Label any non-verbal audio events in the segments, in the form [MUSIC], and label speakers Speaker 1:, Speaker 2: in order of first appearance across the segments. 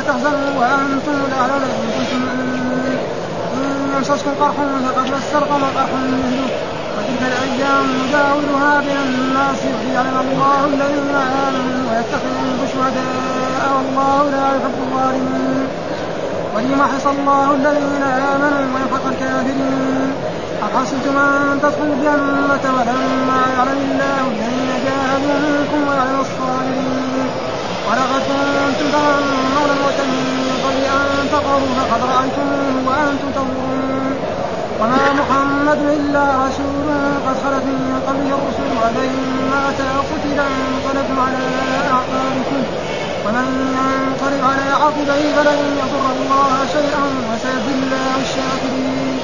Speaker 1: تحزنوا وأنتم الأعلون إن كنتم مؤمنين إن يمسسكم قرح فقد مس القوم قرح مثله وتلك الأيام نداولها بين الناس وليعلم الله الذين آمنوا ويتخذ منكم شهداء والله لا يحب الظالمين. وليمحص الله الذين آمنوا ويمحق الكافرين. أحسبتم أن تدخلوا الجنة ولما يعلم الله الذين جاهدوا منكم ويعلم الصابرين ولقد كنتم الموت من قبل أن تقروا فقد رأيتموه وأنتم تنظرون وما محمد إلا رسول قد خلت من قبله الرسل وإن مات أو قتل انقلبتم على أعقابكم ومن ينقلب على عقبيه فلن يضر الله شيئا وسيجزي الله الشاكرين.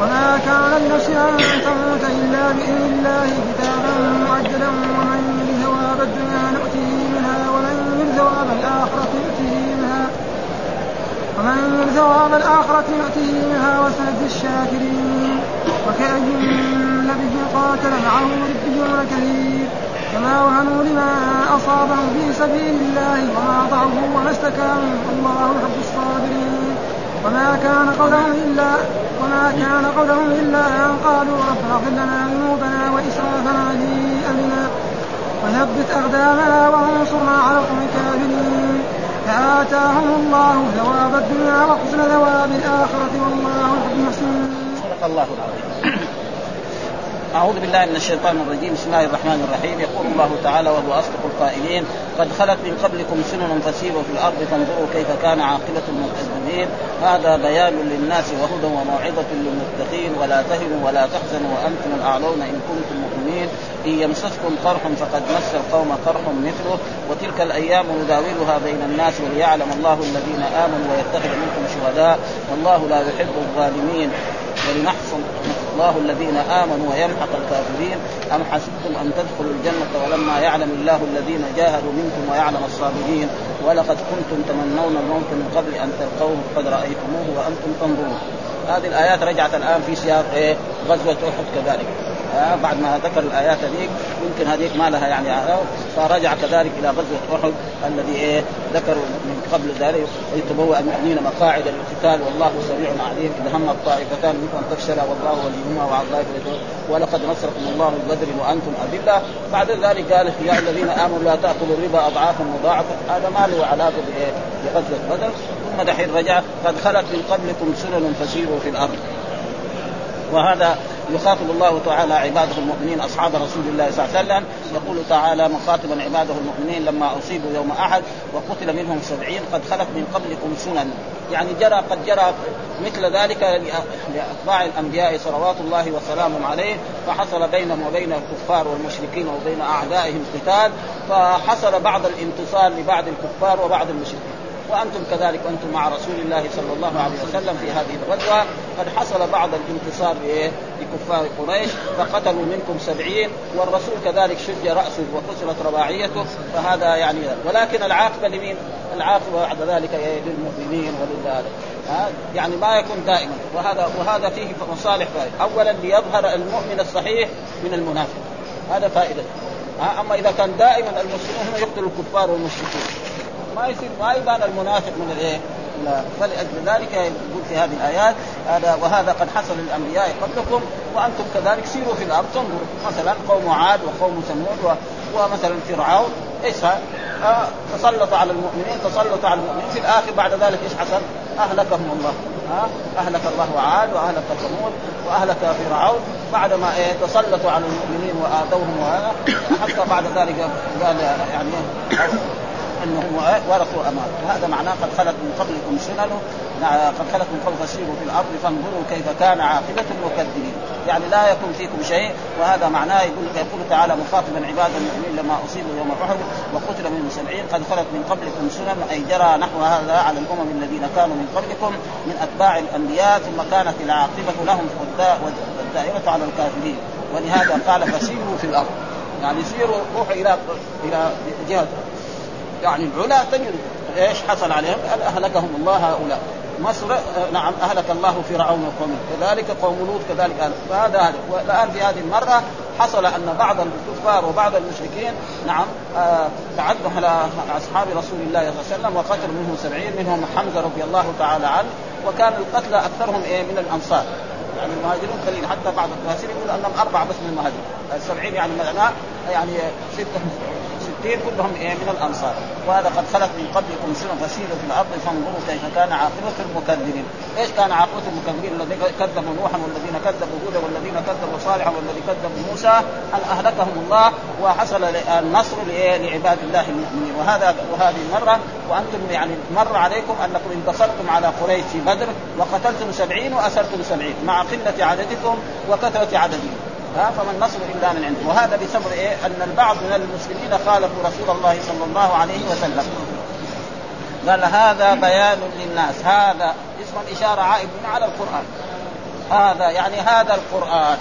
Speaker 1: وما كان لنفس أن تموت إلا بإذن الله كتابا معجلا ومن يرد ثواب الدنيا نؤتيه. ثواب الآخرة نؤتيه منها. ومن ثواب الآخرة نؤتيه منها وسنجزي الشاكرين. وكأي من نبي قاتل معه ربيون كثير فما وهنوا لما أصابهم في سبيل الله وما ضعفوا وما استكانوا. والله يحب الصابرين. وما كان قولهم إلا وما كان قولهم إلا أن قالوا ربنا اغفر لنا ذنوبنا وإسرافنا في أمرنا. وثبت أقدامنا وانصرنا على القوم الكافرين فآتاهم الله ثواب الدنيا وحسن ثواب الآخرة والله المحسنين.
Speaker 2: صدق الله العظيم. أعوذ بالله من الشيطان الرجيم. بسم الله الرحمن الرحيم. يقول الله تعالى وهو أصدق القائلين قد خلت من قبلكم سنن فسيروا في الأرض فانظروا كيف كان عاقبة المكذبين. هذا بيان للناس وهدى وموعظة للمتقين. ولا تهنوا ولا تحزنوا وأنتم الأعلون إن كنتم مؤمنين. إن يمسسكم قرح فقد مس القوم قرح مثله. وتلك الأيام نداولها بين الناس وليعلم الله الذين آمنوا ويتخذ منكم شهداء. والله لا يحب الظالمين. ولنحصن الله الذين آمنوا ويمحق الكافرين أم حسبتم أن تدخلوا الجنة ولما يعلم الله الذين جاهدوا منكم ويعلم الصابرين ولقد كنتم تمنون الموت من قبل أن تلقوه فقد رأيتموه وأنتم تنظرون هذه الآيات رجعت الآن في سياق إيه؟ غزوة أحد كذلك. آه بعد ما ذكر الآيات هذيك يمكن هذيك ما لها يعني آه فرجع كذلك إلى غزوة أحد الذي إيه؟ ذكروا من قبل ذلك يتبوأ المؤمنين مقاعد للقتال والله سميع عليم اذا هم الطائفتان منكم أن تفشلا والله وليهما وعلى الله ولقد نصركم الله ببدر وأنتم أذلة. بعد ذلك قال يا الذين آمنوا لا تأكلوا الربا أضعافا مضاعفة هذا ما له علاقة بغزوة بدر. ثم دحين رجع قد خلت من قبلكم سنن فسيروا في الأرض. وهذا يخاطب الله تعالى عباده المؤمنين أصحاب رسول الله صلى الله عليه وسلم. يقول تعالى مخاطبا عباده المؤمنين لما أصيبوا يوم أحد وقتل منهم سبعين قد خلت من قبلكم سنن. يعني جرى قد جرى مثل ذلك لأتباع الأنبياء صلوات الله وسلامه عليه. فحصل بينهم وبين الكفار والمشركين وبين أعدائهم قتال. فحصل بعض الانتصار لبعض الكفار وبعض المشركين. وأنتم كذلك وأنتم مع رسول الله صلى الله عليه وسلم في هذه الغزوة. قد حصل بعض الانتصار لكفار قريش فقتلوا منكم سبعين والرسول كذلك شج رأسه وكسرت رباعيته فهذا يعني ولكن العاقبة لمين؟ العاقبة بعد ذلك للمؤمنين ولله يعني ما يكون دائما. وهذا وهذا فيه مصالح فائدة. اولا ليظهر المؤمن الصحيح من المنافق. هذا فائدة. أما إذا كان دائما المسلمون هم يقتلوا الكفار والمشركين ما يصير ما يبان المنافق من الإيه؟ فلأجل ذلك يقول في هذه الآيات هذا وهذا قد حصل للأنبياء قبلكم وأنتم كذلك سيروا في الأرض. تنظروا مثلا قوم عاد وقوم ثمود ومثلا فرعون. إيش آه تسلط على المؤمنين تسلط على المؤمنين. في الآخر بعد ذلك إيش حصل؟ أهلكهم الله. ها؟ أهلك الله عاد وأهلك ثمود وأهلك فرعون. بعدما إيه؟ تسلطوا على المؤمنين وهذا حتى بعد ذلك قال يعني انهم ورثوا أمان وهذا معناه قد خلت من قبلكم سنن قد خلت من قبل فسيروا في الأرض فانظروا كيف كان عاقبة المكذبين. يعني لا يكون فيكم شيء وهذا معناه يقول يقول تعالى مخاطبا عباد المؤمنين لما أصيبوا يوم أحد وقتل منهم سبعين قد خلت من قبلكم سنن أي جرى نحو هذا على الأمم الذين كانوا من قبلكم من أتباع الأنبياء ثم كانت العاقبة لهم والدائره على الكافرين. ولهذا قال فسيروا في الأرض. يعني سيروا روحوا إلى إلى جهة يعني العلا تجد إيش حصل عليهم؟ أهلكهم الله هؤلاء؟ مصر نعم أهلك الله فرعون وقومه. كذلك قوم لوط كذلك أهلك فهذا هذا. والآن في هذه المرة حصل أن بعض الكفار وبعض المشركين نعم آه تعدوا على أصحاب رسول الله صلى الله عليه وسلم وقتلوا منهم سبعين منهم حمزة رضي الله تعالى عنه وكان القتلى أكثرهم إيه؟ من الأنصار. يعني المهاجرون قليل حتى بعض المفاسرين يقول أنهم أربعة بس من المهاجرين. السبعين يعني معناه يعني ستة. الستين كلهم إيه؟ من الأنصار. وهذا قد خلت من قبلكم سنة فسيروا في الأرض فانظروا كيف كان عاقبة المكذبين، إيش كان عاقبة المكذبين؟ الذين كذبوا نوحا والذين كذبوا هودا والذين كذبوا صالحا والذين كذبوا موسى. ان أهلكهم الله؟ وحصل النصر لعباد الله المؤمنين. وهذا وهذه المرة وأنتم يعني مر عليكم أنكم انتصرتم على قريش في بدر وقتلتم سبعين وأسرتم سبعين مع قلة عددكم وكثرة عددهم. ها فما النصر إلا من عنده. وهذا بسبب إيه؟ أن البعض من المسلمين خالفوا رسول الله صلى الله عليه وسلم. قال هذا بيان للناس. هذا اسم الإشارة عائد على القرآن. هذا يعني هذا القرآن.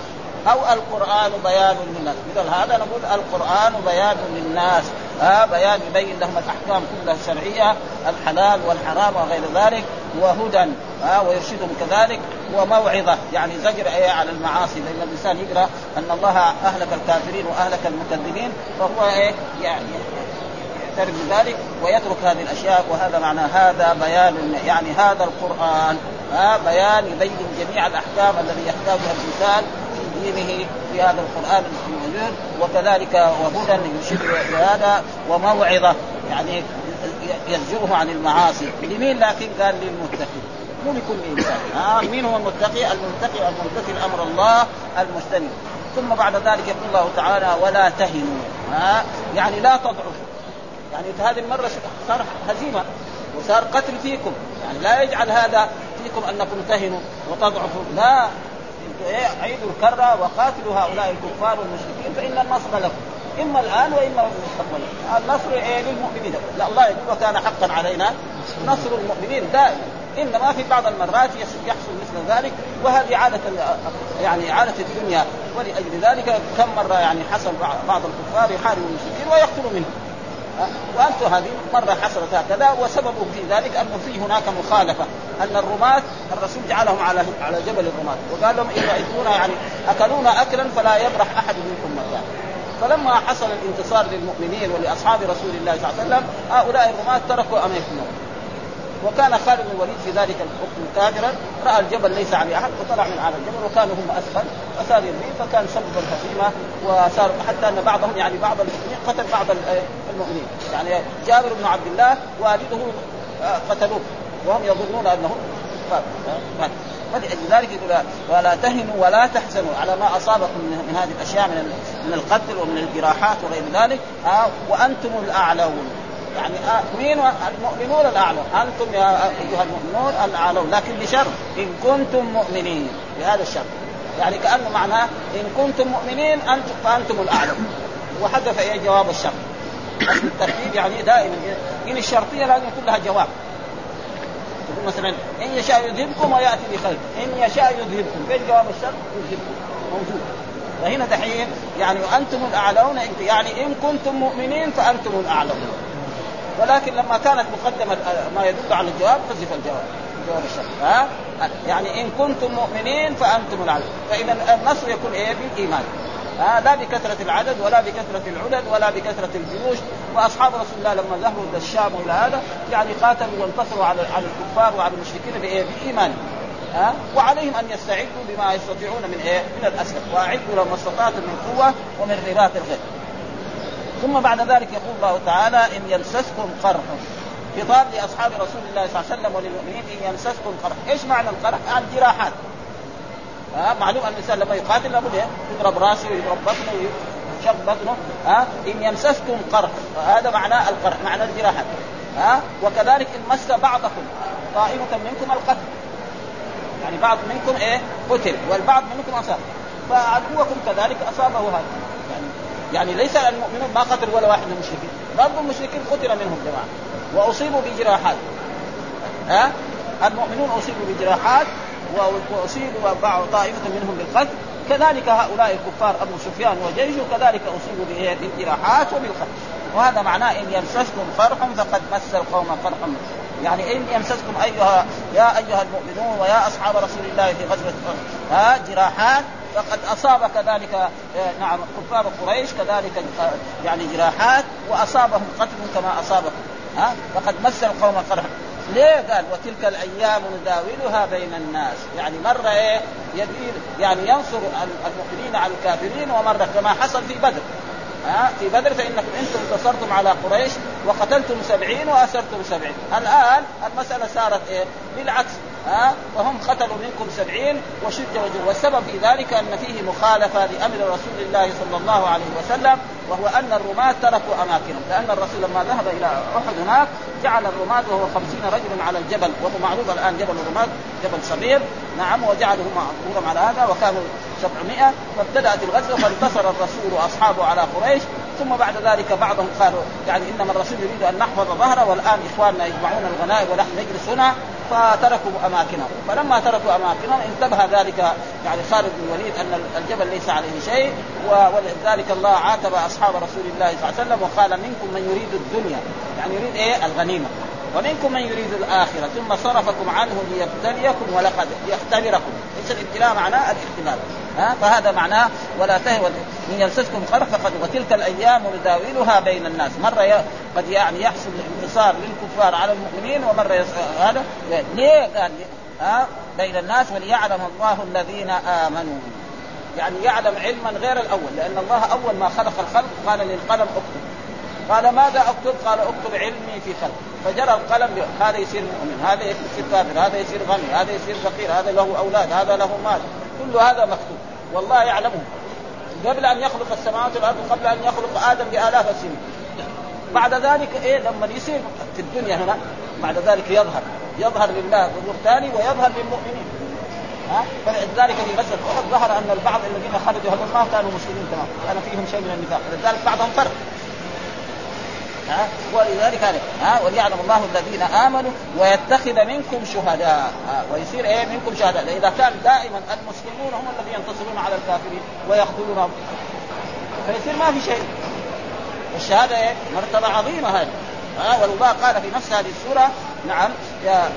Speaker 2: أو القرآن بيان للناس. مثل هذا نقول القرآن بيان للناس. ها بيان يبين لهم الأحكام كلها الشرعية الحلال والحرام وغير ذلك وهدى ها ويرشدهم كذلك. وموعظة. يعني زجر إيه على المعاصي لأن الإنسان يقرأ أن الله أهلك الكافرين وأهلك المكذبين فهو إيه يعني يعترف بذلك ويترك هذه الأشياء وهذا معنى هذا بيان يعني هذا القرآن ها بيان يبين جميع الأحكام الذي يحتاجها الإنسان في دينه في هذا القرآن الموجود وكذلك وهدى يرشد هذا وموعظة يعني يزجره عن المعاصي. لمين لكن؟ قال للمتقين. مو لكل إنسان. آه مين هو المتقي؟ المتقي الممتثل أمر الله المجتنب ثم بعد ذلك يقول الله تعالى ولا تهنوا. آه يعني لا تضعفوا. يعني هذه المرة صار هزيمة وصار قتل فيكم. يعني لا يجعل هذا فيكم أنكم تهنوا وتضعفوا. لا. عيدوا الكرة وقاتلوا هؤلاء الكفار والمشركين فإن النصر لكم. إما الآن وإما المستقبل. النصر إيه للمؤمنين. لا الله يقول وكان حقا علينا نصر المؤمنين دائما. انما في بعض المرات يحصل مثل ذلك وهذه عادة يعني عادة الدنيا ولأجل ذلك كم مرة يعني حصل بعض الكفار يحاربوا المسلمين ويقتلوا منهم. وأنتم هذه مرة حصلت هكذا وسبب في ذلك انه في هناك مخالفة أن الرماة الرسول جعلهم على على جبل الرماة وقال لهم إن رايتونا يعني أكلونا أكلا فلا يبرح أحد منكم مكان فلما حصل الانتصار للمؤمنين ولأصحاب رسول الله صلى الله عليه وسلم هؤلاء الرماة تركوا اماكنهم وكان خالد بن الوليد في ذلك الحكم تاجرا رأى الجبل ليس عليه أحد وطلع من على الجبل وكانوا هم أسفل. فصار يرميه فكان سببا حسيما وصار حتى أن بعضهم يعني بعض المسلمين قتل بعض المؤمنين. يعني جابر بن عبد الله والده آه، قتلوه وهم يظنون أنهم فلأجل ذلك يقول ولا تهنوا ولا تحزنوا على ما أصابكم من هذه الأشياء من من القتل ومن الجراحات وغير ذلك. آه وأنتم الأعلون. يعني مين المؤمنون الاعلون أنتم يا أيها المؤمنون الأعلون. لكن بشرط إن كنتم مؤمنين. بهذا الشرط. يعني كأنه معناه إن كنتم مؤمنين أنتم فأنتم الاعلون وحذف إيه جواب الشرط. الترتيب يعني دائما. إن الشرطية لازم يكون لها جواب. تقول مثلا إن يشاء يذهبكم ويأتي بخير. إن يشاء يذهبكم. فين جواب الشرط؟ يذهبكم. موجود. فهنا دحين يعني وأنتم الأعلون يعني إن كنتم مؤمنين فأنتم الأعلون. ولكن لما كانت مقدمة ما يدل على الجواب حذف الجواب. جواب الشرط. ها؟ يعني إن كنتم مؤمنين فأنتم الاعلون فإذا النصر يكون إيه؟ بالإيمان. ها؟ لا بكثرة العدد ولا بكثرة العدد ولا بكثرة الجيوش. وأصحاب رسول الله لما ذهبوا إلى الشام وإلى هذا يعني قاتلوا وانتصروا على على الكفار وعلى المشركين بإيه؟ بايمانهم ها؟ وعليهم أن يستعدوا بما يستطيعون من إيه؟ من الأسلحة. وأعدوا لهم ما استطعتم من قوة ومن رباط الغيب ثم بعد ذلك يقول الله تعالى إن يمسسكم قرح. خطاب لأصحاب رسول الله صلى الله عليه وسلم وللمؤمنين إن يمسسكم قرح، إيش معنى القرح؟ الجراحات ها معلوم أن الإنسان لما يقاتل لابد يضرب راسه ويضرب بطنه ويشق بطنه. ها إن يمسسكم قرح. هذا معناه القرح معنى الجراحه ها وكذلك إن مس بعضكم طائفة منكم القتل. يعني بعض منكم إيه؟ قتل والبعض منكم أصاب. فعدوكم كذلك أصابه هذا. يعني ليس المؤمنون ما قتلوا ولا واحد من المشركين. برضو المشركين قتل منهم جماعة. وأصيبوا بجراحات. ها؟ المؤمنون أصيبوا بجراحات واصيب بعض طائفة منهم بالقتل. كذلك هؤلاء الكفار أبو سفيان وجيشه كذلك أصيبوا بالجراحات وبالقتل. وهذا معناه ان يمسسكم فرح فقد مس القوم فرح يعني ان يمسسكم ايها يا أيها المؤمنون ويا أصحاب رسول الله في غزوة ها؟ جراحات وقد أصاب كذلك آه، نعم كفار قريش كذلك آه، يعني جراحات وأصابهم قتل كما اصابكم ها؟ فقد مس القوم قرح ليه؟ قال وتلك الأيام نداولها بين الناس. يعني مرة إيه؟ يعني ينصر المؤمنين على الكافرين ومرة كما حصل في بدر. ها في بدر فانكم إنتم انتصرتم على قريش وقتلتم سبعين وأسرتم سبعين. الآن المسألة صارت إيه؟ بالعكس ها فهم قتلوا منكم سبعين وشد وجه. والسبب في ذلك أن فيه مخالفة لأمر رسول الله صلى الله عليه وسلم وهو أن الرماة تركوا أماكنهم. لأن الرسول لما ذهب إلى أحد هناك جعل الرماة وهو خمسين رجلا على الجبل. وهو معروف الآن جبل الرماة جبل صغير. نعم وجعلهم معروفا على هذا وكانوا 700 فابتدأت الغزوة فانتصر الرسول وأصحابه على قريش ثم بعد ذلك بعضهم قالوا يعني إنما الرسول يريد أن نحفظ ظهره والآن إخواننا يجمعون الغنائم ونحن نجلس هنا فتركوا اماكنهم فلما تركوا اماكنهم انتبه ذلك يعني خالد بن الوليد أن الجبل ليس عليه شيء ولذلك الله عاتب أصحاب رسول الله صلى الله عليه وسلم وقال منكم من يريد الدنيا. يعني يريد إيه؟ الغنيمة. ومنكم من يريد الآخرة ثم صرفكم عنه ليبتليكم ولقد ليختبركم ليس الابتلاء معناه؟ الاختبار. ها؟ فهذا معناه ولا تهوى. من يمسسكم قرح فقد وتلك الأيام نداولها بين الناس. مرة قد يعني يحصل الانتصار للكفار على المؤمنين ومرة هذا ليه؟ قال ها؟ بين الناس وليعلم الله الذين آمنوا. يعني يعلم علما غير الأول لأن الله أول ما خلق الخلق قال للقلم اكتب. قال ماذا أكتب؟ قال أكتب علمي في خلق. فجرى القلم هذا يصير مؤمن هذا يصير كافر هذا يصير غني هذا يصير فقير هذا له أولاد هذا له مال. كل هذا مكتوب. والله يعلمه. قبل أن يخلق السماوات والأرض قبل أن يخلق آدم بآلاف السنين. بعد ذلك إيه؟ لما يصير في الدنيا هنا بعد ذلك يظهر. يظهر لله ظهور ثاني ويظهر للمؤمنين. ها؟ فلذلك في غزوة أحد ظهر أن البعض الذين خرجوا هذول ما كانوا مسلمين تمام. كان فيهم شيء من النفاق. لذلك بعضهم فرق. ها؟ ولذلك ها؟ وليعلم الله الذين آمنوا ويتخذ منكم شهداء ها؟ ويصير إيه؟ منكم شهداء. إذا كان دائما المسلمون هم الذين ينتصرون على الكافرين ويقتلونهم فيصير ما في شيء. الشهادة إيه؟ مرتبة عظيمة هذه. ها؟ والله قال في نفس هذه السورة نعم يا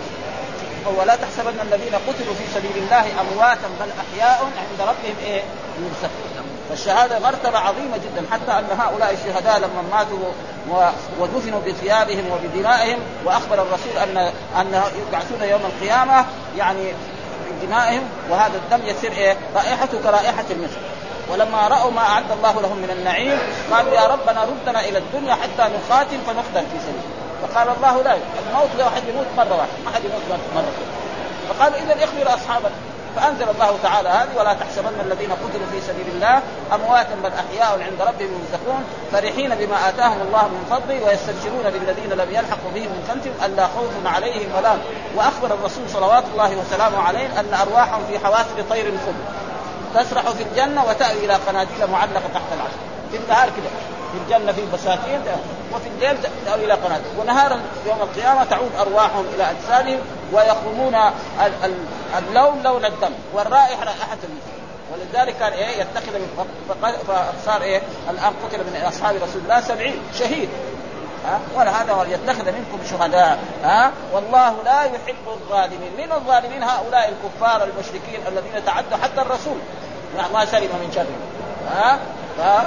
Speaker 2: ولا تحسبن الذين قتلوا في سبيل الله أمواتا بل أحياء عند ربهم إيه؟ يرزقون. فالشهادة مرتبة عظيمة جدا حتى أن هؤلاء الشهداء لما ماتوا ودفنوا بثيابهم وبدمائهم وأخبر الرسول ان أن يبعثون يوم القيامة يعني بدمائهم وهذا الدم يصير إيه؟ رائحته كرائحة المسك ولما رأوا ما أعد الله لهم من النعيم قالوا يا ربنا ردنا إلى الدنيا حتى نقاتل فنقتل في سبيل فقال الله لا الموت له احد يموت مرة واحدة ما حد يموت مرة فقالوا اذا اخبر أصحابك. فأنزل الله تعالى هذه ولا تحسبن الذين قتلوا في سبيل الله أمواتا بل أحياء عند ربهم يرزقون فرحين بما آتاهم الله من فضله ويستبشرون بالذين لم يلحقوا بهم من خلفهم ألا خوف عليهم ولا وأخبر الرسول صلوات الله وسلامه عليه أن أرواحهم في حواسب طير خضر تسرح في الجنة وتأوي إلى قناديل معلقة تحت العرش. في النهار كده. في الجنة في بساتين وفي الليل تأوي إلى قناديل ونهارا يوم القيامة تعود أرواحهم إلى أجسادهم ويخرمون اللون لون الدم والرائحة رائحة المسك. ولذلك كان إيه يتخذ من فصار إيه الآن قتل من أصحاب رسول الله سبعين شهيد. ها؟ ولا هذا منكم شهداء. ها؟ والله لا يحب الظالمين. من الظالمين هؤلاء الكفار المشركين الذين تعدوا حتى الرسول. ما سلم من شرهم. ها؟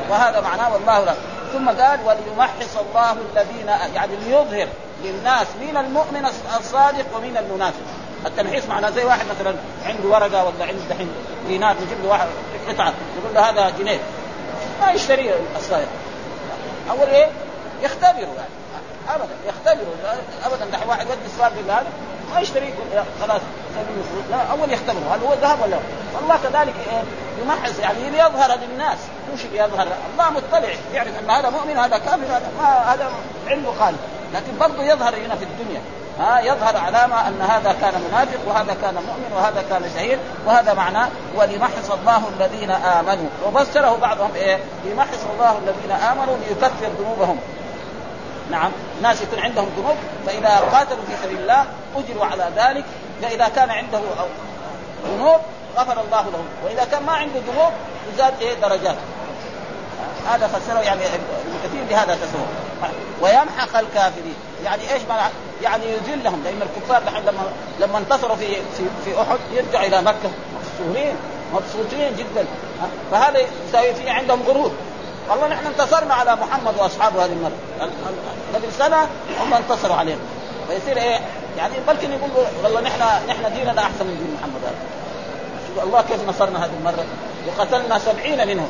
Speaker 2: وهذا معناه والله لا. ثم قال وليمحص الله الذين يعني ليظهر للناس من المؤمن الصادق ومن المنافق. التمحيص معناه زي واحد مثلا عنده ورقة ولا عنده دحين دينار نجيب له واحد قطعة يقول له هذا جنيه. ما يشتري الصايغ أول إيه؟ يختبره يعني. ابدا يختبره. ابدا دحين واحد يدي الصاغ هذا ما يشتري خلاص لا أول يختبره هل هو ذهب ولا والله كذلك إيه يمحص يعني ليظهر للناس. مش يظهر. الله مطلع يعرف إن هذا مؤمن هذا كافر هذا ما هذا علمه خالد لكن برضه يظهر هنا في الدنيا. ها يظهر علامة أن هذا كان منافق وهذا كان مؤمن وهذا كان شهيد وهذا معناه وليمحص الله الذين آمنوا. وفسره بعضهم إيه ليمحص الله الذين آمنوا ليكفر ذنوبهم. نعم. ناس يكون عندهم ذنوب فإذا قاتلوا في سبيل الله أجروا على ذلك فإذا كان عنده ذنوب غفر الله لهم وإذا كان ما عنده ذنوب يزاد إيه درجات. هذا فسره يعني كثير بهذا تفسير ويمحق الكافرين. يعني إيش يعني يذلهم. لأن الكفار لما لما انتصروا في في في أحد يرجعوا إلى مكة. مكسورين مبسوطين جدا. فهذا يساوي في عندهم غرور. والله نحن انتصرنا على محمد واصحابه هذه المرة. قبل سنه هم انتصروا علينا. فيصير إيه؟ يعني بلكن يقول والله نحن نحن ديننا أحسن من دين محمد. هذا الله كيف نصرنا هذه المرة. وقتلنا سبعين منهم.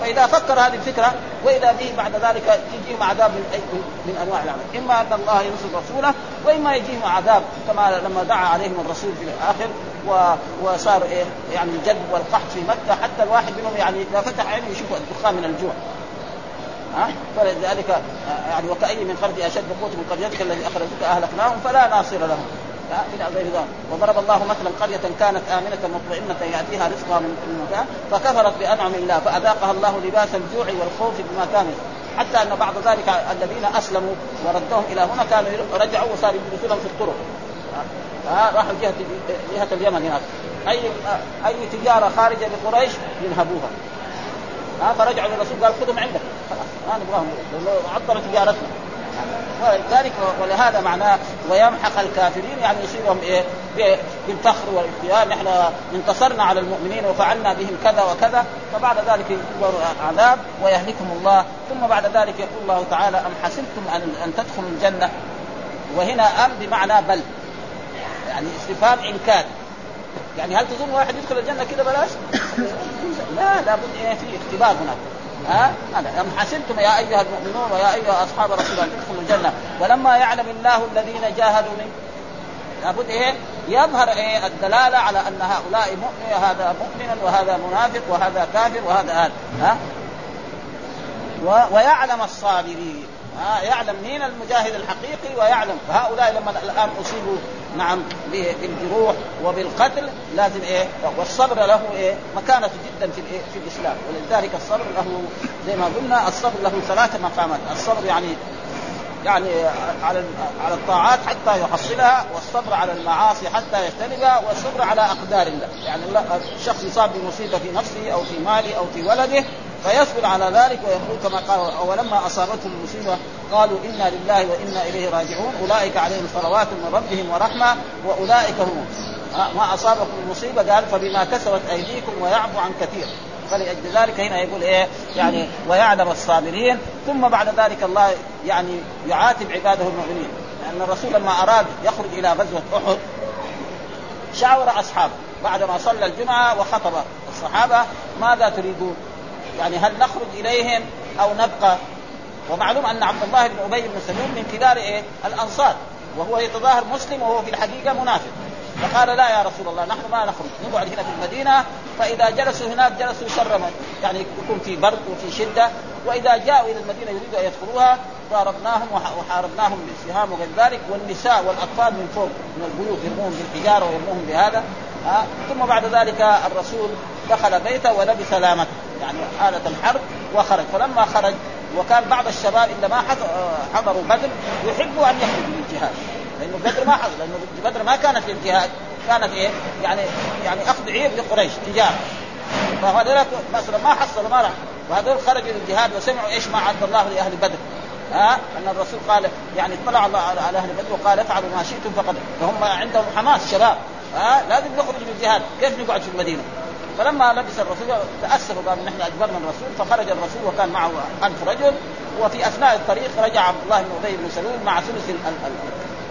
Speaker 2: فإذا فكر هذه الفكرة وإذا به بعد ذلك يجيهم عذاب من اي من أنواع العذاب، إما أن الله ينصر رسوله وإما يجيهم عذاب كما لما دعا عليهم الرسول في الآخر و... وصار إيه يعني الجد والقحط في مكة حتى الواحد منهم يعني إذا فتح عينه يشوف الدخان من الجوع. ها؟ فلذلك آه، يعني وكأي من قرد أشد قوت من قريتك الذي اخرجتك أهلكناهم فلا ناصر لهم. إلى غير ذلك. وضرب الله مثلا قرية كانت آمنة مطمئنة يأتيها رزقها من مكان فكفرت بأنعم الله فأذاقها الله لباس الجوع والخوف بما كانوا. حتى أن بعد ذلك الذين أسلموا وردهم إلى هنا كانوا رجعوا وصاروا يجلسون في الطرق. ها راحوا جهة جهة اليمن هناك. أي أي تجارة خارجة لقريش ينهبوها. ها فرجعوا للرسول قال خذهم عندك. خلاص ما نبغاهم. عطلوا تجارتنا. ولذلك ولهذا معناه ويمحق الكافرين يعني يصيبهم إيه؟ بالفخر والافتيان نحن انتصرنا على المؤمنين وفعلنا بهم كذا وكذا فبعد ذلك يكبر عذاب ويهلكهم الله. ثم بعد ذلك يقول الله تعالى أم حسبتم أن أن تدخلوا الجنة؟ وهنا أم بمعنى بل يعني استفهام إنكار. يعني هل تظن واحد يدخل الجنة كذا بلاش؟ لا لابد إيه؟ في اختبار هناك. ها؟ أم حسبتم يا أيها المؤمنون ويا أيها أصحاب رسول الله تدخلوا الجنة. ولما يعلم الله الذين جاهدوا منكم لابد إيه؟ يظهر إيه؟ الدلالة على أن هؤلاء مؤمن هذا مؤمن وهذا منافق وهذا كافر وهذا هذا. ها؟ ويعلم الصابرين. ها يعلم مين المجاهد الحقيقي ويعلم. فهؤلاء لما الآن أصيبوا نعم بالجروح وبالقتل لازم إيه؟ والصبر له إيه؟ مكانة جدا في الإيه؟ في الإسلام. ولذلك الصبر له زي ما قلنا الصبر له ثلاث مقامات. الصبر يعني يعني على على الطاعات حتى يحصلها والصبر على المعاصي حتى يجتنبها والصبر على أقدار الله. يعني الشخص يصاب بمصيبة في نفسه أو في ماله أو في ولده فيصبر على ذلك ويقول كما قال ولما أصابتهم المصيبة قالوا إنا لله وإنا إليه راجعون أولئك عليهم صلوات من ربهم ورحمة وأولئك هم. ما أصابكم المصيبة قال فبما كسبت أيديكم ويعفو عن كثير. فلأجل ذلك هنا يقول إيه؟ يعني ويعلم الصابرين ثم بعد ذلك الله يعني يعاتب عباده المؤمنين. لأن الرسول لما أراد يخرج إلى غزوة أحد شاور أصحابه. بعدما صلى الجمعة وخطب الصحابة ماذا تريدون؟ يعني هل نخرج إليهم أو نبقى؟ ومعلوم أن عبد الله بن أبي بن سلول من كبار إيه؟ الأنصار وهو يتظاهر مسلم وهو في الحقيقة منافق. فقال لا يا رسول الله نحن ما نخرج نقعد هنا في المدينة فإذا جلسوا هناك جلسوا شر يعني يكون في برد وفي شدة وإذا جاءوا إلى المدينة يريدوا أن يدخلوها ضاربناهم وحاربناهم بالسهام وغير ذلك والنساء والأطفال من فوق من البيوت يرموهم بالحجارة ويرموهم بهذا. ها ثم بعد ذلك الرسول دخل بيته ولبس لامته. يعني حالة الحرب وخرج. فلما خرج وكان بعض الشباب عندما حضروا بدر يحبوا أن يخرجوا للجهاد. لأنه بدر ما حصل لأنه بدر ما كانت للجهاد. كانت إيه؟ يعني يعني أخذ عير لقريش تجارة. فهذول مثلا ما حصلوا ما راح وهذول خرجوا للجهاد وسمعوا إيش ما عد الله لأهل بدر. ها أن الرسول قال يعني اطلع الله على أهل بدر وقال افعلوا ما شئتم فقد فهم عندهم حماس شباب. ها؟ لازم نخرج للجهاد كيف نقعد في المدينة؟ فلما لبس الرسول تأسفوا قالوا نحن أجبرنا الرسول فخرج الرسول وكان معه ألف رجل وفي أثناء الطريق رجع عبد الله بن أبي بن سلول مع ثلث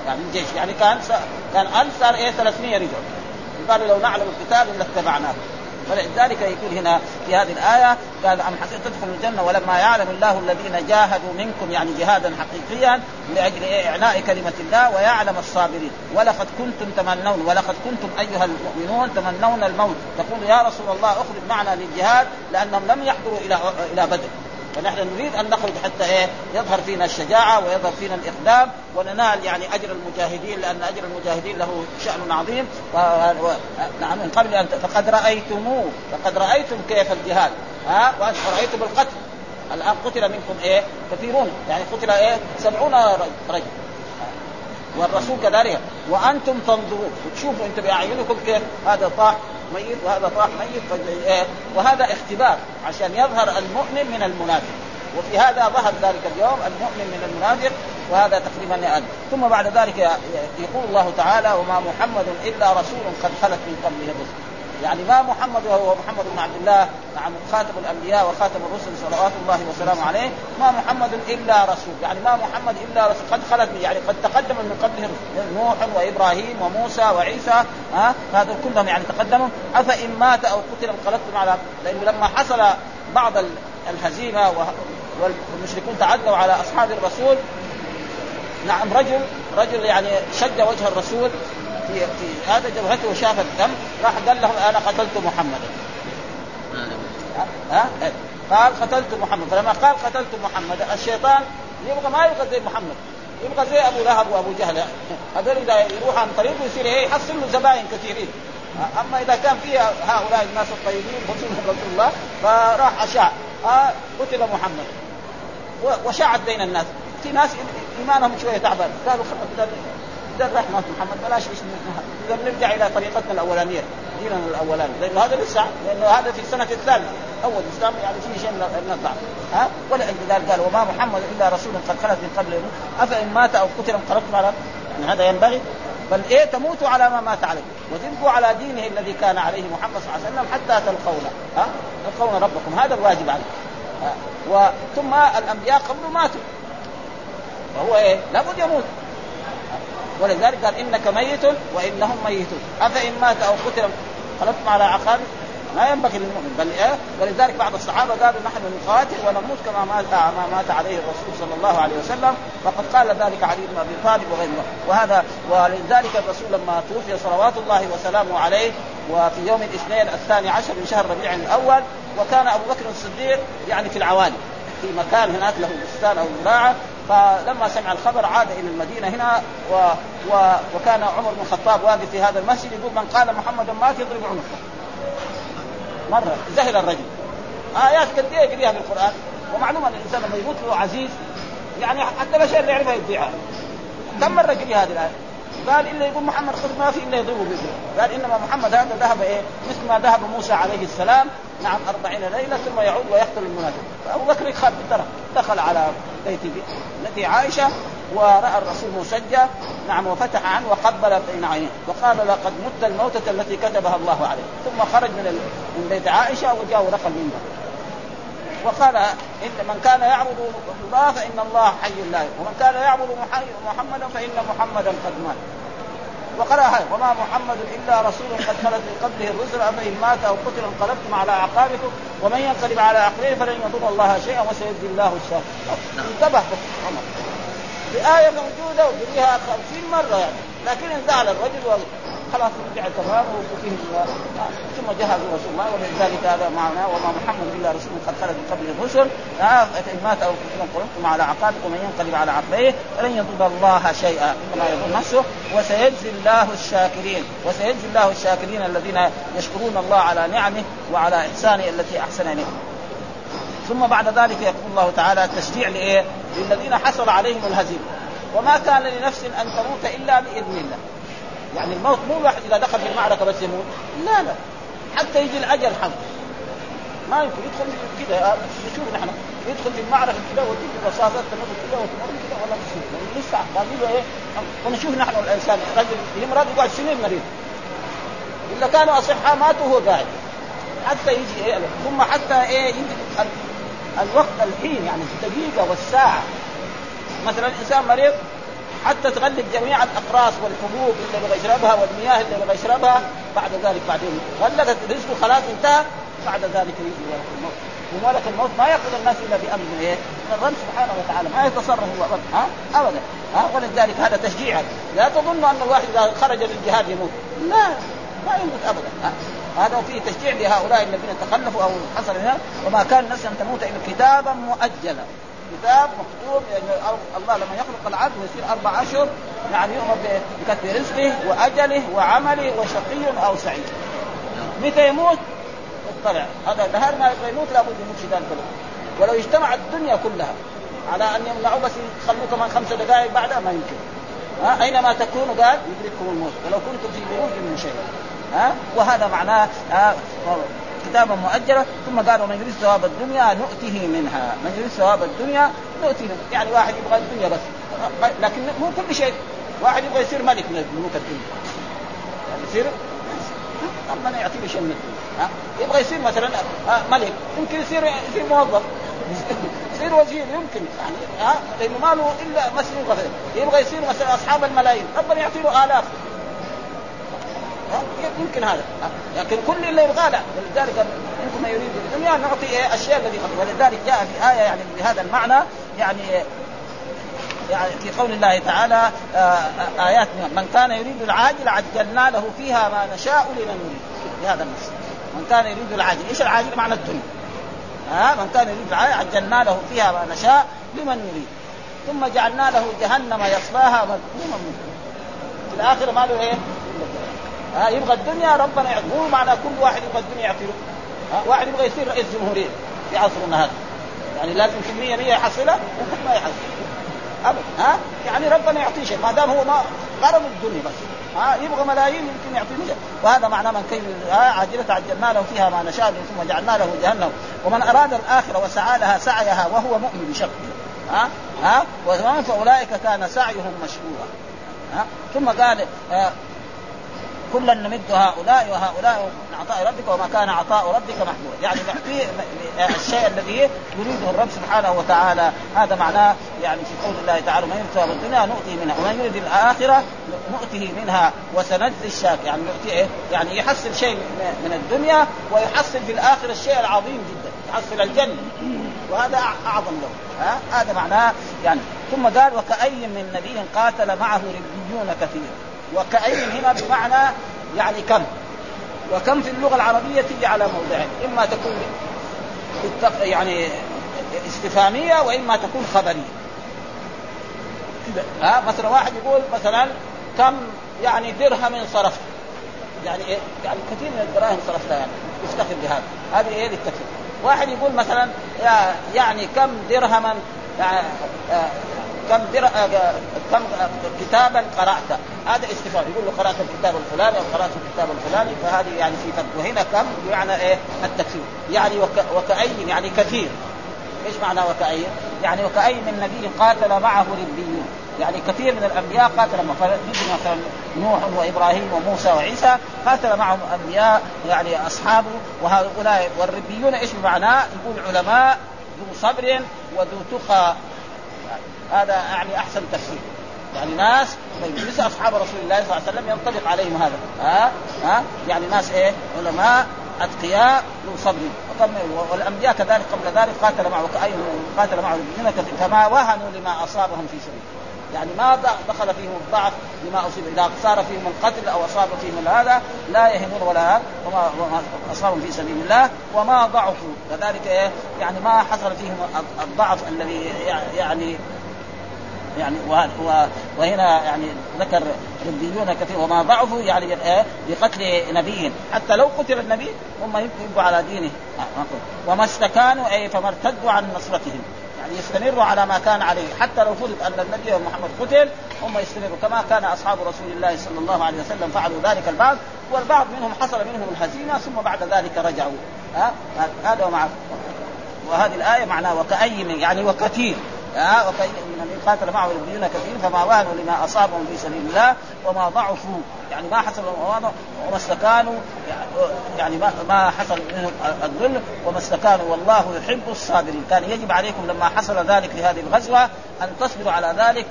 Speaker 2: يعني الجيش. يعني كان كان 1000 صار إيه؟ 300 رجل. قالوا لو نعلم القتال لاتبعناه فلذلك يقول هنا في هذه الآية قال أم حسبت تدخلوا الجنة ولما يعلم الله الذين جاهدوا منكم يعني جهادا حقيقيا لأجل إعلاء كلمة الله ويعلم الصابرين. ولقد كنتم تمنون ولقد كنتم أيها المؤمنون تمنون الموت. تقول يا رسول الله اخرج معنا للجهاد لأنهم لم يحضروا إلى إلى بدر. فنحن نريد أن نخرج حتى إيه؟ يظهر فينا الشجاعة ويظهر فينا الإقدام وننال يعني أجر المجاهدين لأن أجر المجاهدين له شأن عظيم. نعم من قبل أن فقد رأيتموه. فقد رأيتم كيف الجهاد ها؟ ورايتم القتل. الآن قتل منكم إيه؟ كثيرون. يعني قتل إيه؟ سبعون رجل. والرسول كذلك. وأنتم تنظرون. وتشوفوا أنتم باعينكم كيف هذا طاح. ميت وهذا طاح ميت إيه؟ وهذا اختبار عشان يظهر المؤمن من المنافق وفي هذا ظهر ذلك اليوم المؤمن من المنافق وهذا تقريبا يعني ثم بعد ذلك يقول الله تعالى وما محمد إلا رسول قد خلت من قبله الرسل يعني ما محمد وهو محمد بن عبد الله نعم خاتم الأنبياء وخاتم الرسل صلوات الله وسلامه عليه ما محمد إلا رسول يعني ما محمد إلا رسول. قد خلت يعني قد تقدم من قبله نوح وإبراهيم وموسى وعيسى ها هذا كلهم يعني تقدموا. أفإن مات أو قتل انقلبتم على لأنه لما حصل بعض الهزيمة والمشركون تعدوا على أصحاب الرسول نعم رجل رجل يعني شد وجه الرسول في في هذا جبهته وشاف الدم راح قال لهم أنا قتلت محمدا ها؟ قال قتلت محمد. فلما قال قتلت محمد الشيطان يبغى ما يبغى زي محمد. يبغى زي أبو لهب وأبو جهل. هذول إذا يروح عن طريقه يصير إيه؟ يحصل له زباين كثيرين. أما إذا كان فيها هؤلاء الناس الطيبين خصوصا رسول الله فراح أشاع. آه قتل محمد. وشاعت بين الناس. في ناس إيمانهم شوية تعبان. قالوا خلاص رحمة محمد بلاش إيش إذا بنرجع إلى طريقتنا الأولانية ديننا الأولاني. لأنه هذا لسه لأنه هذا في السنة الثالثة. أول الاسلام يعني في شيء من الضعف ها؟ ولاجل ذلك. قال وما محمد إلا رسول قد خلت من قبله أفإن مات أو قتل انقلبتم على يعني هذا ينبغي. بل إيه تموتوا على ما مات عليه. وتبقوا على دينه الذي كان عليه محمد صلى الله عليه وسلم حتى تلقونه. ها؟ تلقون ربكم. هذا الواجب عليه وثم الأنبياء قبل ماتوا. وهو إيه؟ لابد يموت. ولذلك قال إنك ميت وإنهم ميتون. أفإن مات أو قتل خلفتم على عقاب ما ينبغي للمؤمن. بل إيه؟ ولذلك بعض الصحابة قالوا نحن نقاتل ونموت كما مات ما مات عليه الرسول صلى الله عليه وسلم. وقد قال ذلك علي بن أبي طالب وغيره. وهذا ولذلك الرسول لما توفي صلوات الله وسلامه عليه وفي يوم الاثنين الثاني عشر من شهر ربيع الأول وكان أبو بكر الصديق يعني في العوالي. في مكان هناك له بستان أو زراعه فلما سمع الخبر عاد إلى المدينة هنا و... و... وكان عمر بن الخطاب واقف في هذا المسجد يقول من قال محمد مات يضرب عنقه مرة زهل الرجل. آيات قد إيه يقريها في القرآن. ومعلومة أن الإنسان لما يموت له عزيز. يعني حتى الاشياء اللي يعرفها يضيعها. كم مرة قري هذه الآية؟ قال إلا يقول محمد خذ ما في إلا يضربه بيده قال إنما محمد هذا ذهب إيه؟ مثل ما ذهب موسى عليه السلام نعم أربعين ليلة ثم يعود ويقتل المنافق. فأبو بكر خاف ترك دخل على بيت التي عائشة ورأى الرسول مسجى. نعم وفتح عنه وقبل بين عينيه. وقال لقد مت الموتة التي كتبها الله عليه. ثم خرج من من بيت عائشة وجاء ودخل منها وقال إن من كان يعبد الله فإن الله حي لا ومن كان يعبد محمدا فإن محمدا قد مات. وقرأ هذا وما محمد إلا رسول قد خلت من قبله الرسل. افان مات أو قتل انقلبتم على أعقابكم. ومن ينقلب على عقبيه فلن يضر الله شيئا وسيجزي الله الشاكر انتبه. عمر بآية موجودة وبريها خمسين مرة يعني. لكن انزعل الرجل خلاص رجع تمام وفيه ثم جهز رسول الله ولذلك هذا معنا وما محمد إلا رسول قد خلت من قبل الرسل. فان مات أو قتل على عقابكم ومن ينقلب على عقبيه فلن يضر الله شيئا. انما يضر نفسه. وسيجزي الله الشاكرين. وسيجزي الله الشاكرين الذين يشكرون الله على نعمه وعلى إحسانه التي أحسن نعمه ثم بعد ذلك يقول الله تعالى التشجيع لإيه؟ للذين حصل عليهم الهزيمة. وما كان لنفس أن تموت إلا بإذن الله. يعني الموت مو الواحد إذا دخل في المعركة بس يموت. لا لا. حتى يجي الأجل حق. ما يمكن يدخل كذا نشوف نحن يدخل في المعركة كذا وتجي الرصاصات تمر كذا وتمر كذا ولا تصير يعني لسه باقي له إيه؟ ونشوف نحن الإنسان. رجل يمرض يقعد سنين مريض. إلا كانوا أصحاء ماتوا وهو قاعد. حتى يجي إيه؟ ثم حتى إيه؟ يجي الوقت الحين يعني الدقيقة والساعة. مثلا إنسان مريض حتى تغلب جميع الأقراص والحبوب اللي يبغى يشربها والمياه اللي يبغى يشربها. بعد ذلك بعدين غلقت رزقه خلاص انتهى. بعد ذلك يجي ملك الموت. وملك الموت ما ياخذ الناس إلا بأمر إيه؟ من الرب سبحانه وتعالى ما يتصرف هو أبدا ها؟ أبدا ها؟ ولذلك هذا تشجيع لا تظن أن الواحد إذا خرج للجهاد يموت. لا ما يموت أبدا ها؟ هذا فيه تشجيع لهؤلاء الذين تخلفوا أو حصل هنا. وما كان نفسا تموت إلا كتابا مؤجلا. كتاب مكتوب يعني الله لما يخلق العبد ويصير أربع أشهر يعني يؤمر بكتب رزقه وأجله وعمله وشقي أو سعيد. متى يموت؟ اطلع. هذا نهار ما يبغى يموت لابد يموت في ذلك ولو اجتمعت الدنيا كلها على أن يمنعوا بس يخلوه كمان خمس دقائق بعدها ما يمكن. ها؟ أينما تكونوا؟ قال يدرككم الموت. ولو كنتم في بروج من شيء. ها؟ وهذا معناه كتابا مؤجلا ثم قال ومن يريد ثواب الدنيا نؤته منها. من يريد ثواب الدنيا نؤته يعني واحد يبغى الدنيا بس. لكن مو كل شيء. واحد يبغى يصير ملك من ملوك الدنيا يعني يصير؟ ربنا يعطيه شيء من الدنيا. يبغى يصير مثلا ملك. يمكن يصير يصير موظف. [LAUGHS] يصير وزير يمكن. يعني ها؟ لأنه ما له إلا مسلوقه يبغى يصير مثلا أصحاب الملايين. ربنا يعطي له آلاف. يمكن هذا. لكن كل اللي يبغى لا. ولذلك أنتم ما يريد الدنيا نعطي إيه أشياء الذي ولذلك جاء في آية يعني بهذا المعنى يعني يعني في قول الله تعالى آه، آيات. من كان يريد العاجل عجلنا له فيها ما نشاء لمن يريد بهذا النص من كان يريد العاجل. إيش العاجل؟ معنى الدنيا. ها من كان يريد العاجل عجلنا له فيها ما نشاء لمن يريد ثم جعلنا له جهنم يصلاها مذموما في الاخره ما له إيه؟ ها يبغى الدنيا ربنا يعطيه مو معنى كل واحد يبغى الدنيا يعطيه. واحد يبغى يصير رئيس جمهورية. في عصرنا هذا. يعني لازم في 100 100 يحصلها ممكن ما يحصل. ابدا ها؟ يعني ربنا يعطيه شيء. ما دام هو ما غرض الدنيا بس. ها يبغى ملايين يمكن يعطيه شيء وهذا معناه من كي عاجلة عجلنا له فيها ما نشاء ثم جعلنا له جهنم. ومن أراد الآخرة وسعى لها سعيها وهو مؤمن بشق ها؟ ها؟ فأولئك كان سعيهم مشكورا. ها؟ ثم قال آه كلا نمد هؤلاء وهؤلاء من عطاء ربك وما كان عطاء ربك محدودا يعني نعطيه الشيء الذي يريده الرب سبحانه وتعالى. هذا معناه يعني في قول الله تعالى من يريد الدنيا نؤتي منها ومن يريد الآخرة نؤته منها. وسنجزي الشاك يعني نؤتي إيه؟ يعني يحصل شيء من الدنيا ويحصل في الآخرة الشيء العظيم جدا يحصل الجنة. وهذا أعظم له. ها؟ هذا معناه يعني. ثم قال وكأي من نبي قاتل معه ربيون كثير. وكأي هنا بمعنى يعني كم؟ وكم في اللغة العربية تجي على موضعين إما تكون يعني استفهامية وإما تكون خبرية. ها؟ مثلا واحد يقول مثلا كم يعني درهم صرفت؟ يعني إيه؟ يعني كثير من الدراهم صرفتها يعني. يفتخر بهذا. هذه إيه للتكفير واحد يقول مثلا يعني كم درهما؟ يعني كم در... آه، كم كتابا قرأت. هذا استفهام. يقول له قرأت الكتاب الفلاني أو قرأت الكتاب الفلاني فهذه يعني في فرق وهنا كم؟ بمعنى إيه؟ التكثير يعني وك... وكأي يعني كثير. إيش معنى وكأي؟ يعني وكأي من نبي قاتل معه ربيون يعني كثير من الأنبياء قاتل مثلا نوح وإبراهيم وموسى وعيسى قاتل معهم أنبياء يعني أصحابه. وهؤلاء والربيون إيش معناه؟ يقول علماء ذو صبر وذو تقى. هذا يعني أحسن تفسير. يعني ناس طيب ليس أصحاب رسول الله صلى الله عليه وسلم ينطبق عليهم هذا. ها؟ ها؟ يعني ناس إيه؟ علماء أتقياء ذو صبر. والأنبياء كذلك قبل ذلك قاتل معه قاتل معه. فما وهنوا لما أصابهم في سبيل. يعني ما دخل فيهم الضعف لما أصيب إذا صار فيهم القتل أو أصاب فيهم هذا لا يهمون ولا وما, أصابهم في سبيل الله وما ضعفوا. كذلك إيه؟ يعني ما حصل فيهم الضعف الذي يعني يعني وهنا يعني ذكر ربيون كثير وما ضعفوا يعني إيه؟ بقتل نبي. حتى لو قتل النبي هم يبقوا على دينه. وما استكانوا أي فما ارتدوا عن نصرتهم. يعني يستمروا على ما كان عليه. حتى لو فرض أن النبي محمد قتل هم يستمروا. كما كان أصحاب رسول الله صلى الله عليه وسلم فعلوا ذلك البعض والبعض منهم حصل منهم الهزيمه ثم بعد ذلك رجعوا. ها؟ هذا مع وهذه الآية معناها وكأي من يعني وكثير ها؟ وكأي من قاتل معه ربيون كثير فما وهنوا لما أصابهم في سبيل الله وما ضعفوا. يعني ما حصل وما استكانوا يعني ما ما حصل منهم الذل وما استكانوا. والله يحب الصابرين. كان يجب عليكم لما حصل ذلك في هذه الغزوة أن تصبروا على ذلك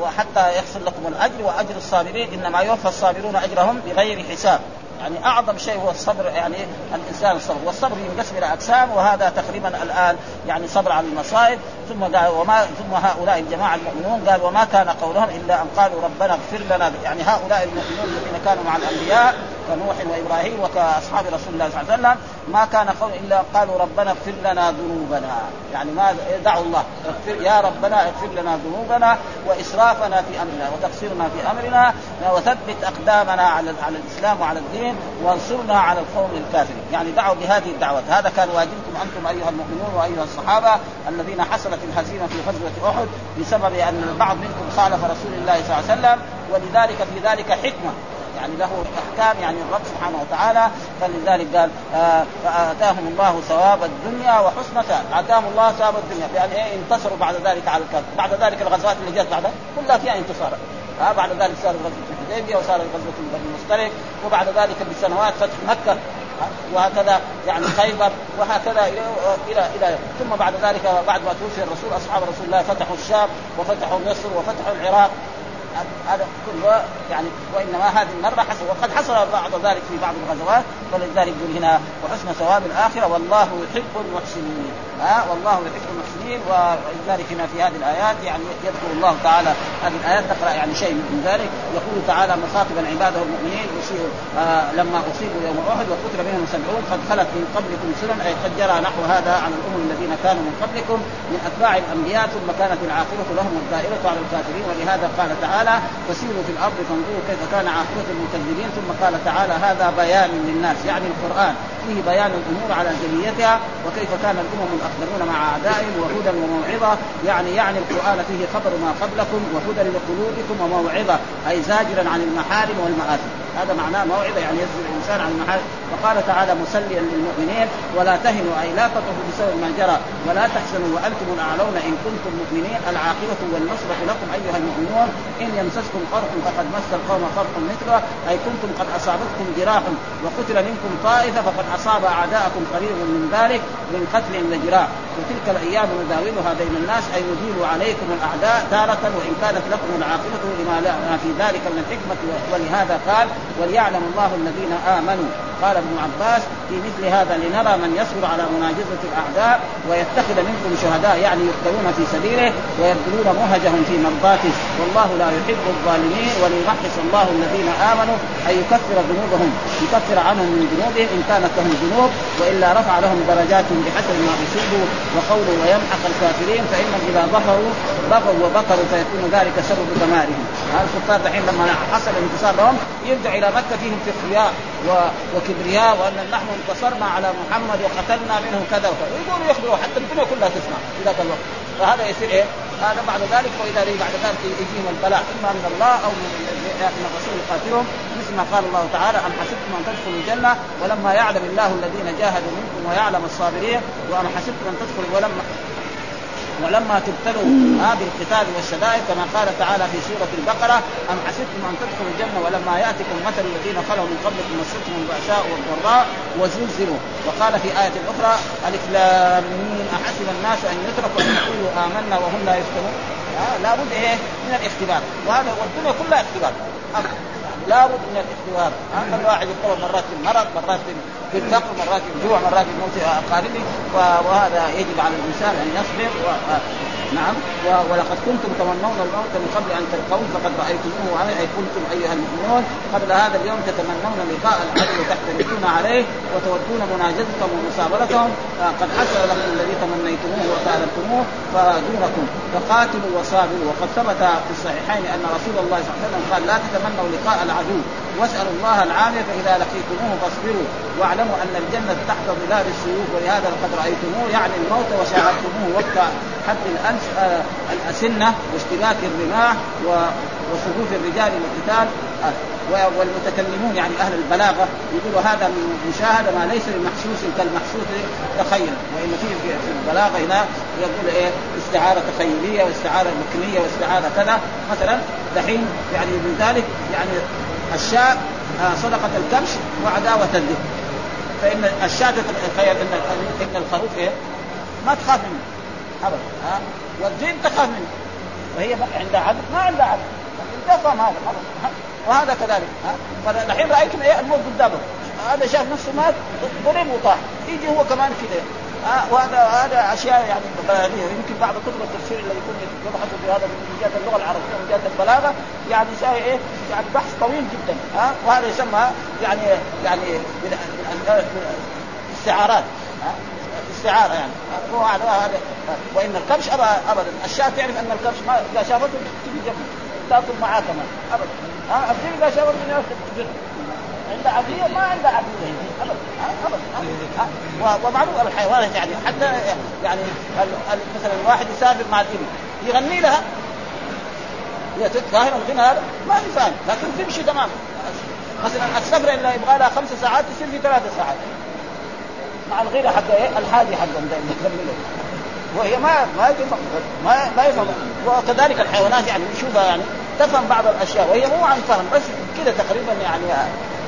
Speaker 2: وحتى يحصل لكم الأجر وأجر الصابرين. إنما يوفى الصابرون أجرهم بغير حساب. يعني أعظم شيء هو الصبر يعني الإنسان الصبر. والصبر ينقسم إلى اقسام وهذا تقريبا الآن يعني صبر على المصائب ثم قال وما ثم هؤلاء الجماعة المؤمنون قال وما كان قولهم إلا أن قالوا ربنا اغفر لنا. يعني هؤلاء المؤمنون الذين كانوا مع الأنبياء كنوح وإبراهيم وكأصحاب رسول الله صلى الله عليه وسلم ما كان قول إلا قالوا ربنا اغفر لنا ذنوبنا. يعني ما دعوا الله اغفر. يا ربنا اغفر لنا ذنوبنا وإسرافنا في أمرنا وتقصيرنا في أمرنا وثبت أقدامنا على على الإسلام وعلى الدين وانصرنا على القوم الكافرين. يعني دعوا بهذه الدعوه هذا كان واجبكم أنتم أيها المؤمنون وأيها الصحابة الذين حصلت الهزيمة في غزوة أحد بسبب أن البعض منكم خالف رسول الله صلى الله عليه وسلم ولذلك في ذلك حكمة. يعني له أحكام يعني الرب سبحانه وتعالى فلذلك قال آه فآتاهم الله ثواب الدنيا وحسن آتاهم الله ثواب الدنيا. يعني إيه؟ انتصروا بعد ذلك على الكافر بعد ذلك الغزوات اللي جت بعدها كلها فيها انتصار. ها بعد ذلك صار غزوة الحديبية وصار غزوة بني المصطلق وبعد ذلك بسنوات فتح مكة. وهكذا يعني خيبر وهكذا إلى إلى إلى ثم بعد ذلك بعد ما توفي الرسول أصحاب رسول الله فتحوا الشام وفتحوا مصر وفتحوا العراق. هذا كله يعني وإنما هذه المرة حصل وقد حصل بعض ذلك في بعض الغزوات ولذلك يقول هنا وحسن ثواب الآخرة والله يحب المحسنين. ها؟ والله يحب المحسنين. ولذلك هنا في هذه الآيات. يعني يذكر الله تعالى هذه الآيات تقرأ يعني شيء من ذلك. يقول تعالى مخاطبا عباده المؤمنين. آه لما أصيبوا يوم أحد وقتل منهم سبعون قد خلت من قبلكم سنن أي قد جرى نحو هذا على الأمم الذين كانوا من قبلكم من أتباع الأنبياء ثم كانت العاقبة لهم الدائرة على الكافرين. ولهذا قال تعالى فسيروا في الأرض فانظروا كيف كان عاقبة المكذبين. ثم قال تعالى هذا بيان للناس. يعني القرآن فيه بيان الأمور على جليتها وكيف كان الأمم الاخضرون مع اعدائهم وهدى وموعظة. يعني يعني القرآن فيه خبر ما قبلكم وهدى لقلوبكم وموعظة أي زاجرا عن المحارم والمآثم. هذا معناه موعظة يعني يزجر الإنسان عن المحارم وقال تعالى مسليا للمؤمنين ولا تهنوا أي لا تطفوا بسبب ما جرى ولا تحزنوا وأنتم الأعلون إن كنتم مؤمنين. العاقبة والنصرة لكم أيها المؤمنون. إن يمسسكم قرح فقد مس القوم قرح مثله أي كنتم قد أصابتكم جراح وقتل منكم طائفة فقد أصاب أعداءكم قريب من ذلك من قتل وجراح وتلك الأيام نداولها بين الناس أي نزيل عليكم الأعداء تارة وإن كانت لكم العاقبة لما في ذلك من الحكمه ولهذا قال وليعلم الله الذين آمنوا. قال ابن عباس في مثل هذا لنرى من يصبر على مناجزة الأعداء ويتخذ منكم شهداء يعني يقتلون في سبيله ويبذلون مهجهم في مرضاته. والله لا يحب الظالمين وليمحص الله الذين آمنوا أن يكفر ذنوبهم. يكفر عنهم من ذنوبهم إن كانت لهم ذنوب وإلا رفع لهم درجات بحسب ما أصيبوا وقوله ويمحق الكافرين فإنهم إذا ظفروا بغوا وبطروا فيكون ذلك سبب دمارهم الكفار دحين لما حصل انتصار لهم يرجع إلى مكة فيهم كبرياء وكبرياء وأن نحن انتصرنا على محمد وقتلنا منه كذا وكذا. ويقولوا يخبروا حتى الدنيا كلها تسمع في ذاك الوقت. فهذا يصير إيه؟ هذا بعد ذلك وإذا بعد ذلك يجيهم البلاء. إما من الله أو من الرسول يقاتلهم. مثل ما قال الله تعالى أم حسبتم أن تدخلوا الجنة ولما يعلم الله الذين جاهدوا منكم ويعلم الصابرين؟ وأم حسبتم أن تدخلوا ولما ولما تبتلوا آه بالقتال والشدائد كما قال تعالى في سورة البقرة أم حسبتم أن تدخلوا الجنة ولما يأتكم مثل الذين خلوا من قبلكم مستهم البأساء والضراء وزلزلوا. وقال في آية أخرى ألف لام احسب الناس أن يتركوا أن يقولوا آمنا وهم لا يفتنون؟ آه لابد إيه؟ من الاختبار. وهذا والدنيا كلها اختبار. لابد من الاختبار الواحد يختبر مرات في المرض مرات في الفقر مرات في الجوع مرات في موت اقاربه وهذا يجب على الإنسان أن يصبر. نعم. ولقد كنتم تمنون الموت من قبل أن تلقوه فقد رأيتموه أي كنتم أيها المؤمنون قبل هذا اليوم تتمنون لقاء العدو تحترقون عليه وتودون مناجزتهم ومصابرتهم قد حصل لكم الذي تمنيتموه وكانتموه فدونكم فقاتلوا وصابروا. وقد ثبت في الصحيحين أن رسول الله صلى الله عليه وسلم قال لا تتمنوا لقاء العدو. واسألوا الله العافية فإذا لقيتموه فاصبروا. واعلموا أن الجنة تحت ظلال السيوف ولهذا لقد رأيتموه يعني الموت وشاهدتموه وقت حد الانس الأسنة واشتباك الرماح وصفوف الرجال للقتال آه والمتكلمون يعني أهل البلاغة يقولوا هذا من مشاهدة ما ليس بمحسوس كالمحسوس تخيل. وإن في البلاغة هنا يقول إيه استعارة تخيلية واستعارة مكنية واستعارة كذا. مثلا دحين يعني من ذلك يعني الشاء آه صدقة الكبش وعداوة الذئب فإن الشاة تخيل ان إن الخروف إيه ما تخاف منه. ابدا والذئب تخاف منه وهي عندها عدل ما عندها عدل تفهم هذا وهذا كذلك ها فالحين رايتم إيه الموت قدامه هذا شاف نفسه مات ضرب وطاح يجي هو كمان كذا آه وهذا هذا اشياء يعني يمكن بعض كتب التفسير اللي يكون يبحثوا في هذا من جهه اللغة العربيه ومن جهه البلاغه يعني شيء إيه يعني بحث طويل جدا ها آه وهذا يسمى يعني يعني من استعارات استعاره يعني. هو هذا وإن الكبش أبدا. الشاة تعرف أن الكبش ما إذا شافته تجي تاكل. معاه كمان. أبدا. ها؟ الذئب إذا شافته عند عبدية ما عند عبدية أبدا. أبدا. ومعروف الحيوانات يعني. حتى يعني مثلا الواحد يسافر مع الإبل. يغني لها. هي فاهم الغنى هذا؟ ما هي فاهم. لكن تمشي تمام مثلا السفرة اللي يبغى لها خمس ساعات تصير في ثلاث ساعات. مع الغيرة حق إيه؟ الحادي حقهم دائما وهي ما ما ما ما يفهم. وكذلك الحيوانات يعني نشوفها يعني؟ تفهم بعض الأشياء. وهي مو عن فهم بس كذا تقريبا يعني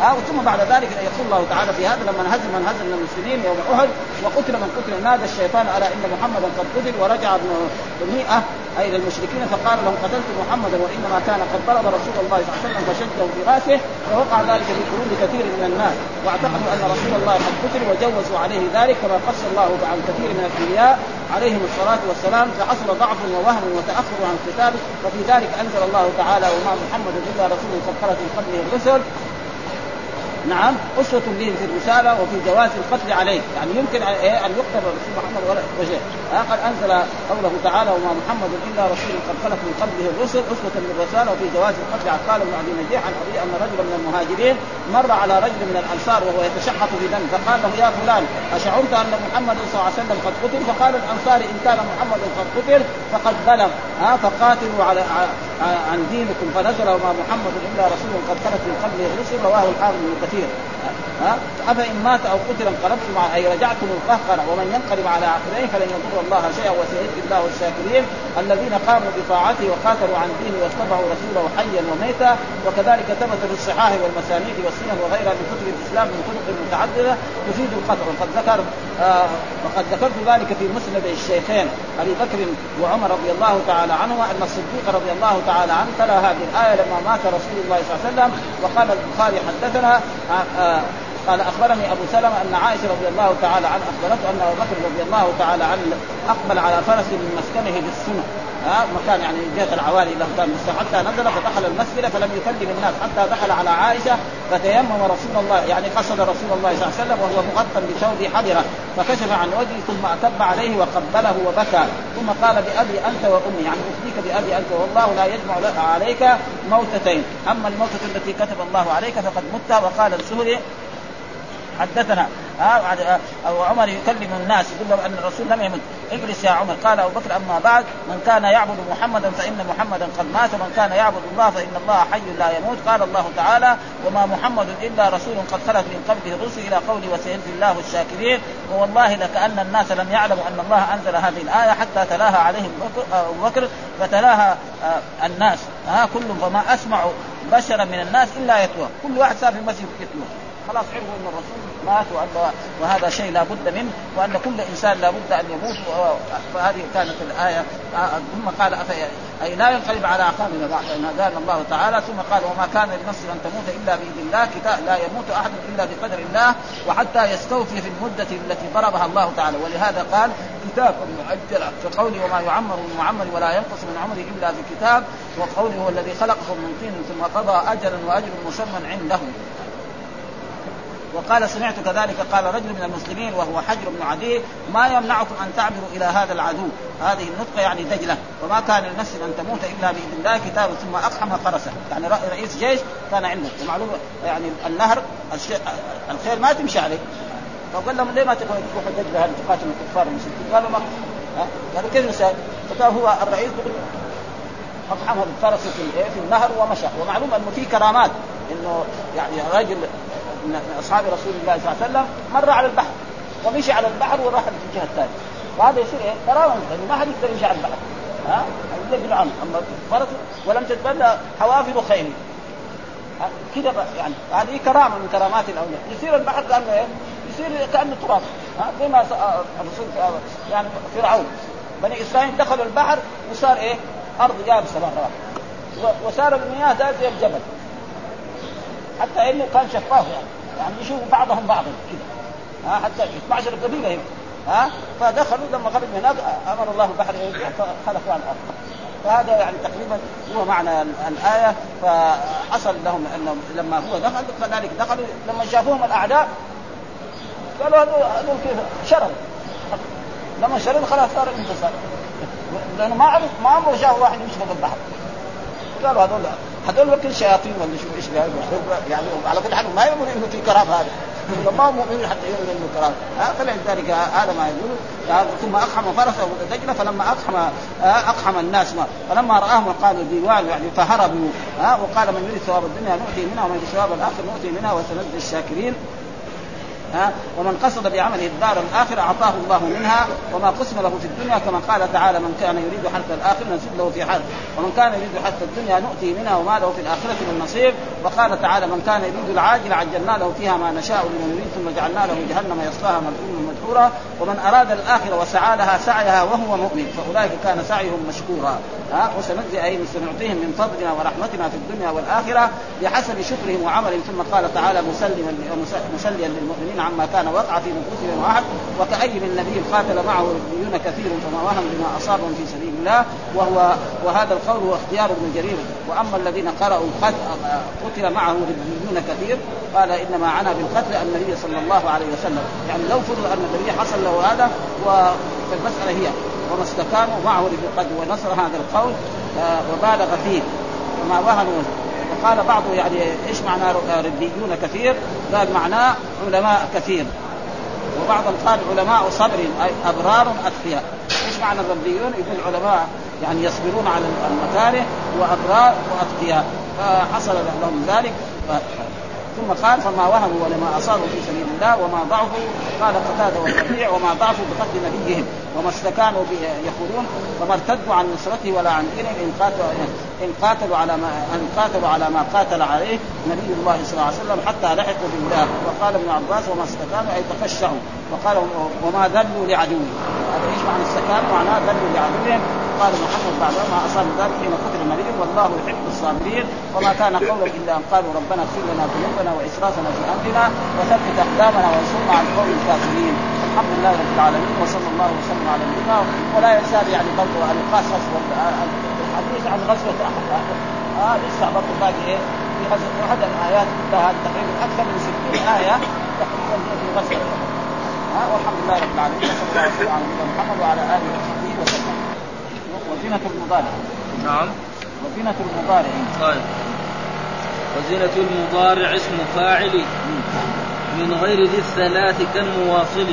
Speaker 2: ها ثم بعد ذلك يقول الله تعالى في هذا لما هزم من هزم المسلمين يوم أحد وقتل من قتل نادى الشيطان على إن محمدا قد قتل ورجع ابن مئة أي للمشركين فقال لهم قتلت محمدا وإنما كان قد ضرب رسول الله صلى الله عليه وسلم فشده في رأسه ووقع ذلك في قلوب كثير من الناس واعتقدوا أن رسول الله قد قتل وجوزوا عليه ذلك كما قص الله عن كثير من الأنبياء عليهم الصلاة والسلام فحصل ضعف ووهن وتأخر عن القتال وفي ذلك أنزل الله تعالى وما محمد إلا رسول قد خلت من قبله الرسل نعم أسوة به في الرسالة وفي جواز القتل عليه. يعني يمكن أن يقتل الرسول محمد ولا وجه قد أنزل قوله تعالى وما محمد إلا رسول قد خلت من قبله الرسل. أسوة بالرسالة وفي جواز القتل. قال ابن أبي نجيح عن أبي أن رجلا من المهاجرين مر على رجل من الأنصار وهو يتشحط بدم فقال له يا فلان أشعرت أن محمد صلى الله عليه وسلم قد قتل؟ فقال الأنصار إن كان محمد قد قتل فقد بلغ. ها فقاتلوا على عن دينكم فنزل وما محمد إلا رسول قد خلت من قبله الرسل رواه الحافظ بن كثير. ها؟ أفإن مات أو قتل انقلبتم أي رجعتم القهقرة ومن ينقلب على عقبيه فلن يضر الله شيئا وسيجزي الله الشاكرين. الذين قاموا بطاعته وقاتلوا عن دينه واتبعوا رسوله حيا وميتا. وكذلك ثبت في الصحاح والمسانيد والسنن وغيرها من كتب الإسلام من طرق متعددة تفيد القطع وقد ذكر آه وقد ذكرت ذلك في مسند الشيخين أبي بكر وعمر رضي الله تعالى عنهما أن الصديق رضي الله تعالى عنه. تلا هذه الآية لما مات رسول الله صلى الله عليه وسلم وقال البخاري حدثنا آه آه قال أخبرني أبو سلمة أن عائشة رضي الله تعالى عنها أخبرته أن أبو بكر رضي الله تعالى عنه أقبل على فرس من مسكنه بالسنة. ها مكان يعني جهة العوالي له كان حتى نزل فدخل المسجد فلم يكلم الناس. حتى دخل على عائشة فتيمم رسول الله يعني قصد رسول الله صلى الله عليه وسلم وهو مغطى بثوب حضره فكشف عن وجهه ثم أتب عليه وقبله وبكى. ثم قال بأبي أنت وأمي يعني افديك بأبي أنت والله لا يجمع عليك موتتين. أما الموتة التي كتب الله عليك فقد مت. وقال السهري حدثنا ها أو عمر يكلم الناس يقول لهم أن الرسول لم يمت. اجلس يا عمر. قال أبو بكر أما بعد من كان يعبد محمدا فإن محمدا قد مات ومن كان يعبد الله فإن الله حي لا يموت. قال الله تعالى وما محمد إلا رسول قد خلت من قبله الرسل إلى قوله وسيجزي الله الشاكرين ووالله لكان الناس لم يعلموا أن الله أنزل هذه الآية حتى تلاها عليهم أبو بكر فتلاها آه، الناس. ها كل فما أسمع بشرا من الناس إلا يتلوه كل واحد في المسجد يتلوه. خلاص عرفوا إن الرسول مات وأن وهذا شيء لا بد منه وأن كل إنسان لا بد أن يموت فهذه كانت الآية. ثم قال أي لا ينقلب على عقابنا بعد أن هدانا الله تعالى. ثم قال وما كان لنفس أن تموت إلا بإذن الله. كتاب لا يموت أحد إلا بقدر الله وحتى يستوفي في المدة التي ضربها الله تعالى. ولهذا قال كتاب مؤجل في قوله وما يعمر من معمر ولا ينقص من عمره إلا بكتاب. وقوله هو الذي خلقكم من طين ثم قضى أجلا وأجل مسمى عنده. وقال سمعت كذلك قال رجل من المسلمين وهو حجر بن عدي ما يمنعكم أن تعبروا إلى هذا العدو؟ هذه النطقه يعني دجلة. وما كان لنفس أن تموت إلا بإذن الله كتاب ثم اقحم فرسه يعني رئيس جيش كان عنده. ومعلوم يعني النهر الخيل ما تمشي عليه. فقال لهم ليه ما تروحوا دجلة؟ هذه تقاتلوا الكفار المشركين؟ قالوا ما قالوا كيف نسال فقال هو الرئيس اقحم الفرس في, في النهر ومشى. ومعلوم أنه في كرامات. إنه يعني رجل من أصحاب رسول الله صلى الله عليه وسلم مر على البحر ومشي على البحر وراح الجهة الثانية. وهذا يصير إيه؟ كرامه لأنه ما حد يقدر يمشي على البحر. ها؟ يقدر عنه أما فرس ولم تتبنى حوافر خيل. كذا يعني. هذه كرامة من كرامات الأولياء. يصير البحر كأنه إيه؟ يصير كأنه تراب. ها؟ زي ما الرسول يعني فرعون. بني إسرائيل دخلوا البحر وصار إيه؟ أرض يابسه مرة وصار المياه زي الجبل. حتى انه كان شفاف يعني. يعني يشوف بعضهم بعضا كذا. ها حتى 12 قبيلة هنا ها فدخلوا لما خرج من هناك أمر الله البحر فخلقوا عن الأرض. فهذا يعني تقريبا هو معنى الآية. فحصل لهم أنهم لما هو دخل كذلك دخلوا. لما شافوهم الأعداء قالوا هذول كيف؟ شرد لما شرد خلاص صار الانتصار لأنه ما عرف ما عمره شاف واحد فوق البحر. قالوا هذول هذول وكل شياطين ولا شو إيش يعني على كل حال ما يؤمن إنه في كرام هذا. ما هو مؤمن حتى يؤمن إنه كرام فلذلك هذا ما يقول ثم أقحم فرسه دجله فلما أقحم أقحم الناس ما. فلما رآهم قالوا ديوان يعني فهربوا. وقال من يريد ثواب الدنيا نؤتي منها ومن يريد ثواب الآخر نؤتي منها وسنجزي الشاكرين. ها ومن قصد بعمله الدار الآخرة أعطاه الله منها وما قسم له في الدنيا كما قال تعالى من كان يريد حرث الآخرة نزد له في حرث ومن كان يريد حرث الدنيا نؤتي منها وما له في الآخرة من نصيب. وقال تعالى من كان يريد العاجل عجلنا له فيها ما نشاء لمن نريد ثم جعلنا له جهنم يصلاها مذموما مدحورا. ومن أراد الآخرة وسعى لها سعيها وهو مؤمن فأولئك كان سعيهم مشكورا. ها وسنجزي أي سنعطيهم من فضلنا ورحمتنا في الدنيا والآخرة بحسب شكرهم وعملهم ثم قال تعالى مسلما مسليا للمؤمنين عما كان وقع في نفوسهم واحد وكأي من نبي قاتل معه ربيون كثير فما وهم لما أصابهم في سبيل الله وهو وهذا القول هو اختيار ابن جرير. وأما الذين قرأوا قتل معه ربيون كثير قال إنما عنا بالقتل النبي صلى الله عليه وسلم. يعني لو فرض أن النبي حصل له هذا فالمساله هي وما استكانوا معه قد ونصر هذا القول آه، وبالغ فيه. وما وهنوا وقال بعض يعني إيش معنى ربيون كثير؟ قال معناه علماء كثير وبعض قال علماء صبر أي أبرار اتقياء إيش معنى الربيون؟ يقول علماء يعني يصبرون على المكاره وأبرار واتقياء فحصل لهم ذلك ثم قال فما وهنوا ولما أصابوا في سبيل الله وما ضعفوا. قال قتادة والربيع وما ضعفوا بقتل نبيهم وما استكانوا يقولون فما ارتدوا عن نصرته ولا عن دينه إن قاتلوا إن قاتلوا على ما إن قاتلوا على ما قاتل عليه نبي الله صلى الله عليه وسلم حتى لحقوا بالله. وقال ابن عباس وما استكانوا أي تخشعوا وقال وما ذلوا لعدوه هذا إيش معنى استكانوا؟ معناه ذلوا لعدوهم. قال محمد بعد ما أصاب ذلك حين قتل النبي والله يحب الصابرين وما كان قولهم إلا أن قالوا ربنا اغفر لنا ذنوبنا وإسرافنا في أمرنا وثبت أقدامنا وانصرنا على القوم الكافرين. الحمد لله رب العالمين وصلى الله وسلم على نبينا ولا يزال يعني برضه القصص والحديث عن غزوة احد آه لسه برضه باقي إيه؟ في غزوة أحد الآيات كلها تقريبا أكثر من 60 آية تقريبا في غزوة آه والحمد لله رب العالمين وصلى الله وسلم على نبينا محمد وعلى آله وصحبه وسلم. وزينة المضارع.
Speaker 3: نعم.
Speaker 2: وزينة المضارع.
Speaker 3: طيب. وزينة المضارع اسم فاعل من غير ذي الثلاث كالمواصل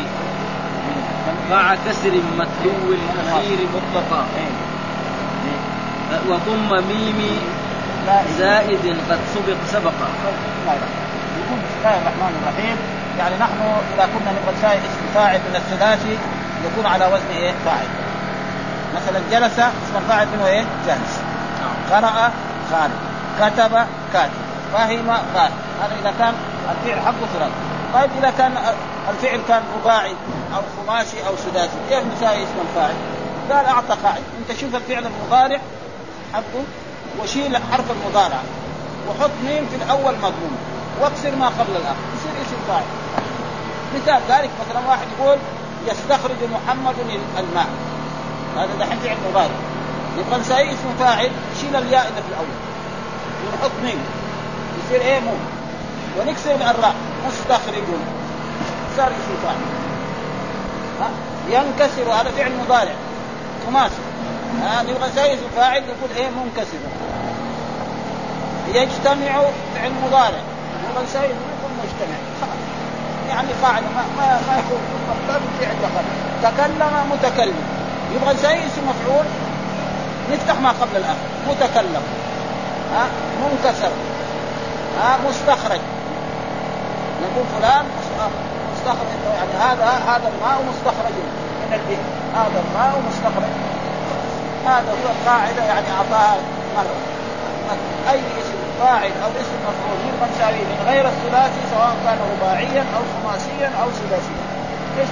Speaker 3: مع كسر متلو الأخير مطلقا. وضم ميم زائد قد سبق سبقا.
Speaker 2: يقول بسم الله الرحمن الرحيم. يعني نحن إذا كنا نبغى نساوي اسم فاعل من الثلاثي يكون على وزن إيه فاعل. مثلا جلس اسم الفاعل منه إيه؟ جالس قرأ خالد كتب كاتب. فهم فاهم هذا إذا كان الفعل حقه ثلاثي طيب إذا كان الفعل كان رباعي أو خماسي أو سداسي كيف نساوي اسم الفاعل؟ قال أعطى قاعدة أنت شوف الفعل المضارع حقه وشيل حرف المضارع وحط ميم في الأول مضموم واكسر ما قبل الأخر. يصير اسم فاعل. مثال ذلك مثلا واحد يقول يستخرج محمد الماء. هذا دحين فعل مضارع يبغى نساوي اسم فاعل شيل الياء اللي في الأول. ونحط ميم. يصير إيه مو. ونكسر الراء. مستخرج صار اسم فاعل. ينكسر هذا فعل مضارع. خماسي ها؟ نبغى نسوي اسم فاعل نقول إيه منكسر. يجتمع فعل مضارع. نبغى نسوي نقول مجتمع. يعني قاعدة ما ما, ما يكون فعل تكلم متكلم. يبغى نسوي اسم مفعول نفتح ما قبل الآخر متكلم. ها؟ منكسر. ها؟ مستخرج. نقول فلان مستخرج. يعني هذا هذا الماء مستخرج. من البئر هذا الماء مستخرج. هذا هو القاعده يعني أعطاها أي اسم فاعل أو اسم مفعول يبقى نساويه من غير الثلاثي سواء كان رباعيا أو خماسيا أو سداسيا. إيش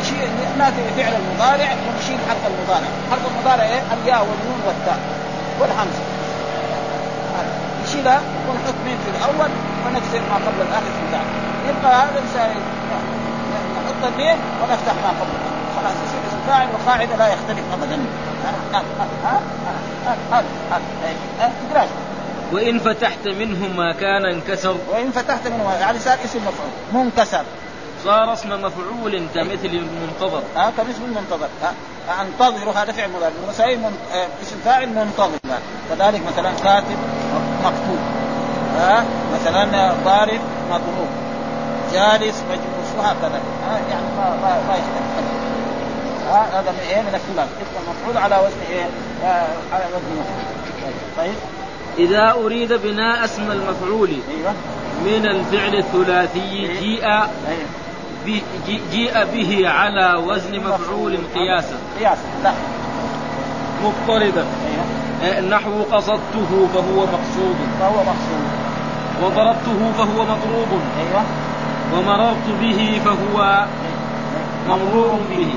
Speaker 2: نساوي؟ نشيل ناتي فعل المضارع ونشيل حرف المضارع، حرف المضارع إيه؟ الياء والنون والتاء والهمزة. نشيلها ونحط مين في الأول ونكسر ما قبل الآخر في الثاني يبقى هذا نساوي نحط الميم ونفتح ما قبل. الآخر خلاص يصير اسم فاعل وقاعدة لا يختلف ابدا. ها؟
Speaker 3: وإن فتحت منه ما كان انكسر.
Speaker 2: وإن فتحت منه يعني صار اسم مفعول. منكسر.
Speaker 3: صار اسم مفعول كمثل المنتظر
Speaker 2: ها كمثل المنتظر ها انتظر هذا فعل مضارع. مساوي من... اسم فاعل منتظر. كذلك مثلا كاتب مكتوب. ها مثلا ضارب مضروب. جالس مجلوس وهكذا. ها يعني ما ما, ما يختلف ها هذا من إيه من الثلاث اسم مفعول على وزن إيه؟ آه على وزن مفعول. طيب.
Speaker 3: إذا أريد بناء اسم المفعول
Speaker 2: أيوه.
Speaker 3: من الفعل الثلاثي جيء. به جيء به على وزن مفعول قياسا.
Speaker 2: قياسا لا.
Speaker 3: مضطردا.
Speaker 2: أيوه
Speaker 3: نحو قصدته فهو مقصود.
Speaker 2: فهو مقصود.
Speaker 3: وضربته فهو مضروب.
Speaker 2: أيوه.
Speaker 3: ومررت به فهو ممرور به.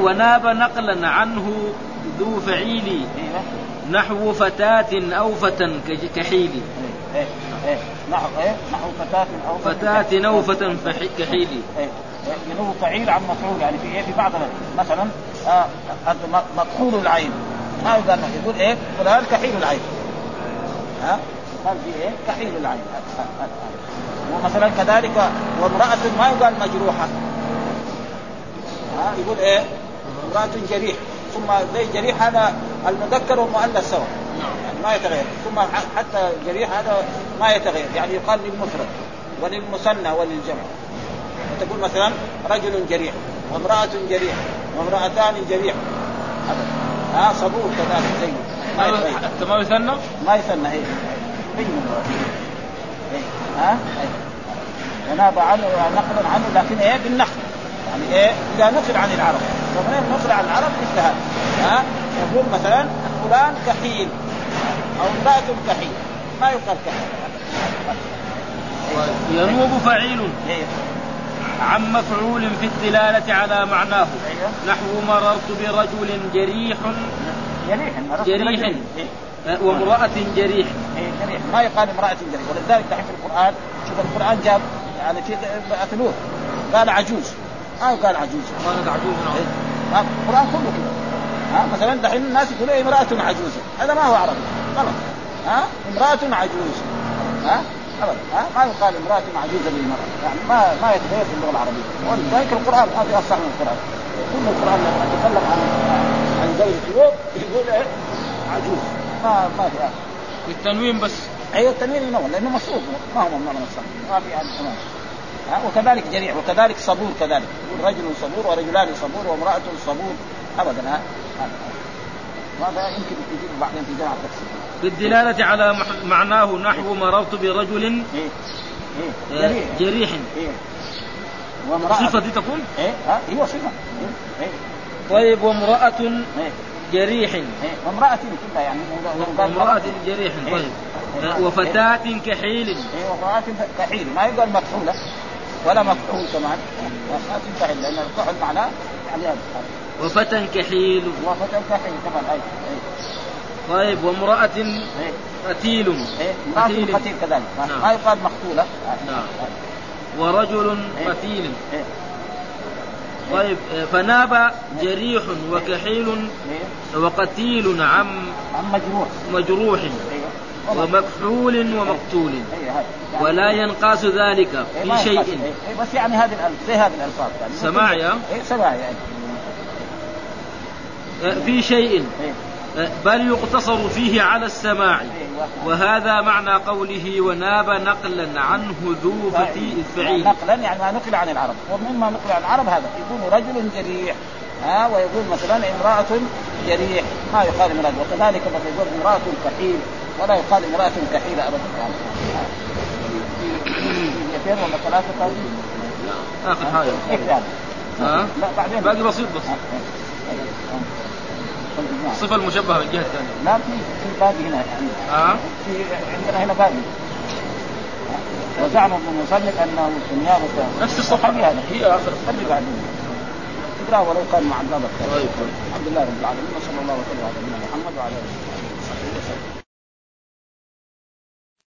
Speaker 3: وناب نقلا عنه ذو فعيل.
Speaker 2: أيوه.
Speaker 3: نحو فتاة أو فتى كحيل.
Speaker 2: إيه إيه نحو إيه نحو فتاة أو
Speaker 3: فتاة أو فتى فحي- كحيل.
Speaker 2: إيه يعني فعيل عن مفعول يعني في إيه في بعض مثلا آه مكحول العين. ما يقال يقول إيه؟ فلان كحيل العين. ها؟ قال في إيه؟ كحيل العين. ومثلا كذلك وامرأة ما يقال مجروحة. ها؟ يقول إيه؟ امرأة جريح. ثم زي جريح هذا المذكر والمؤنث سوا يعني ما يتغير. ثم حتى جريح هذا ما يتغير. يعني يقال للمفرد وللمثنى وللجمع. تقول مثلا رجل جريح وامرأة جريح وامرأتان جريح. ها صبور كذلك زي ما يتغير.
Speaker 3: حتى ما يثنى
Speaker 2: ما هي بين إيه. ها؟ إيه. وناب عنه نقلا عنه لكن إيه؟ بالنقل. يعني إيه؟ إذا نقل عن العرب. ومن النقل عن العرب مثل هذا. ها؟ يقول مثلا فلان كحيل. أو امراه كحيل ما يقال كحيل
Speaker 3: ينوب فعيل.
Speaker 2: إيه.
Speaker 3: عن مفعول في الدلالة على معناه.
Speaker 2: أيوه.
Speaker 3: نحو مررت برجل جريح.
Speaker 2: جريح. إيه.
Speaker 3: وامرأة جريح.
Speaker 2: إيه جريح. ما يقال امرأة جريح. ولذلك دحين في القرآن شوف القرآن جاب يعني في امرأة لوط. قال عجوز. ما يقال عجوز؟
Speaker 3: قالت عجوز.
Speaker 2: القرآن كله كده. ها؟ مثلا دحين الناس يقولوا إيه امرأة عجوز هذا ما هو عربي. غلط. ها؟ امرأة عجوز ها؟ ابدا ها؟ ما يقال امرأة عجوزة للمرأة. يعني ما ما يتغير في اللغة العربية. ولذلك القرآن هذا أصح من القرآن. كل القرآن لما يتكلم عن عن زوجة لوط يقول إيه؟ عجوز. ما ما في آخر.
Speaker 3: بالتنوين بس.
Speaker 2: أيوه التنوين ينون لأنه مصروف. ما هو ممنوع من الصرف ما في تمام وكذلك جريح وكذلك صبور كذلك. رجل صبور ورجلان صبور وامرأة صبور. ابدا. وهذا يمكن يجيب بعدين في جمع التفسير
Speaker 3: في الدلالة على معناه نحو مررت برجل
Speaker 2: إيه. إيه.
Speaker 3: آه،
Speaker 2: جريح.
Speaker 3: جريح. صفة دي تكون
Speaker 2: إيه. ها أيوه صفة. إيه.
Speaker 3: طيب وامرأة
Speaker 2: إيه.
Speaker 3: جريح.
Speaker 2: إيه. وامرأة كلها يعني.
Speaker 3: وامرأة جريح.
Speaker 2: إيه.
Speaker 3: طيب.
Speaker 2: إيه.
Speaker 3: آه، وفتاة كحيل.
Speaker 2: إيه وامرأة كحيل. ما يقال مكحولة ولا مكحول كمان. ما تنتهي لأن الكحل معناه يعني هذا
Speaker 3: وفتى كحيل
Speaker 2: وفتى كحيل طبعا أي أي
Speaker 3: طيب وامرأة
Speaker 2: اي
Speaker 3: قتيل
Speaker 2: امرأة
Speaker 3: قتيل.
Speaker 2: قتيل كذلك ما,
Speaker 3: نعم.
Speaker 2: ما يقال مقتولة
Speaker 3: نعم. ورجل
Speaker 2: إيه.
Speaker 3: قتيل
Speaker 2: إيه.
Speaker 3: طيب آه، فناب جريح وكحيل
Speaker 2: إيه.
Speaker 3: وقتيل عم
Speaker 2: عن مجروح
Speaker 3: مجروح
Speaker 2: والله.
Speaker 3: ومكحول ومقتول
Speaker 2: يعني
Speaker 3: ولا ينقاس ذلك
Speaker 2: إيه
Speaker 3: في. شيء
Speaker 2: إيه إيه بس يعني هذه زي هذه الألفاظ يعني
Speaker 3: سماعي،؟
Speaker 2: اي سماعي يعني
Speaker 3: آه، في شيء
Speaker 2: إيه.
Speaker 3: آه، بل يقتصر فيه على السماع.
Speaker 2: أيوه
Speaker 3: وهذا معنى قوله وناب نقلا عنه ذو فتي فعيل
Speaker 2: نقلا يعني ما نقل عن العرب. ومما نقل عن العرب هذا يكون رجل جريح. ها ويقول مثلا امرأة جريح. ما يقال امرأة وكذلك مثلا يقول امرأة كحيل. ولا يقال امرأة كحيلة أبدا. اثنين ولا ثلاثة طيب
Speaker 3: آخر حاجة.
Speaker 2: كيف يعني؟
Speaker 3: ها؟
Speaker 2: لا بعدين.
Speaker 3: باقي بسيط بس.
Speaker 2: أيوة.
Speaker 3: الصفه المشبهة من الجهه الثانية
Speaker 2: لا في في باقي هنا. يعني
Speaker 3: ها؟
Speaker 2: في عندنا هنا باقي. وزعم ابن المصنف أنه نيابه
Speaker 3: نفس الصفحه
Speaker 2: هذا.
Speaker 3: هي آخر.
Speaker 2: خلي بعدين اقرا ولو كان مع
Speaker 3: طيب طيب.
Speaker 2: الحمد لله رب العالمين وصلى الله وسلم على نبينا محمد وعلى آله وصحبه وسلم.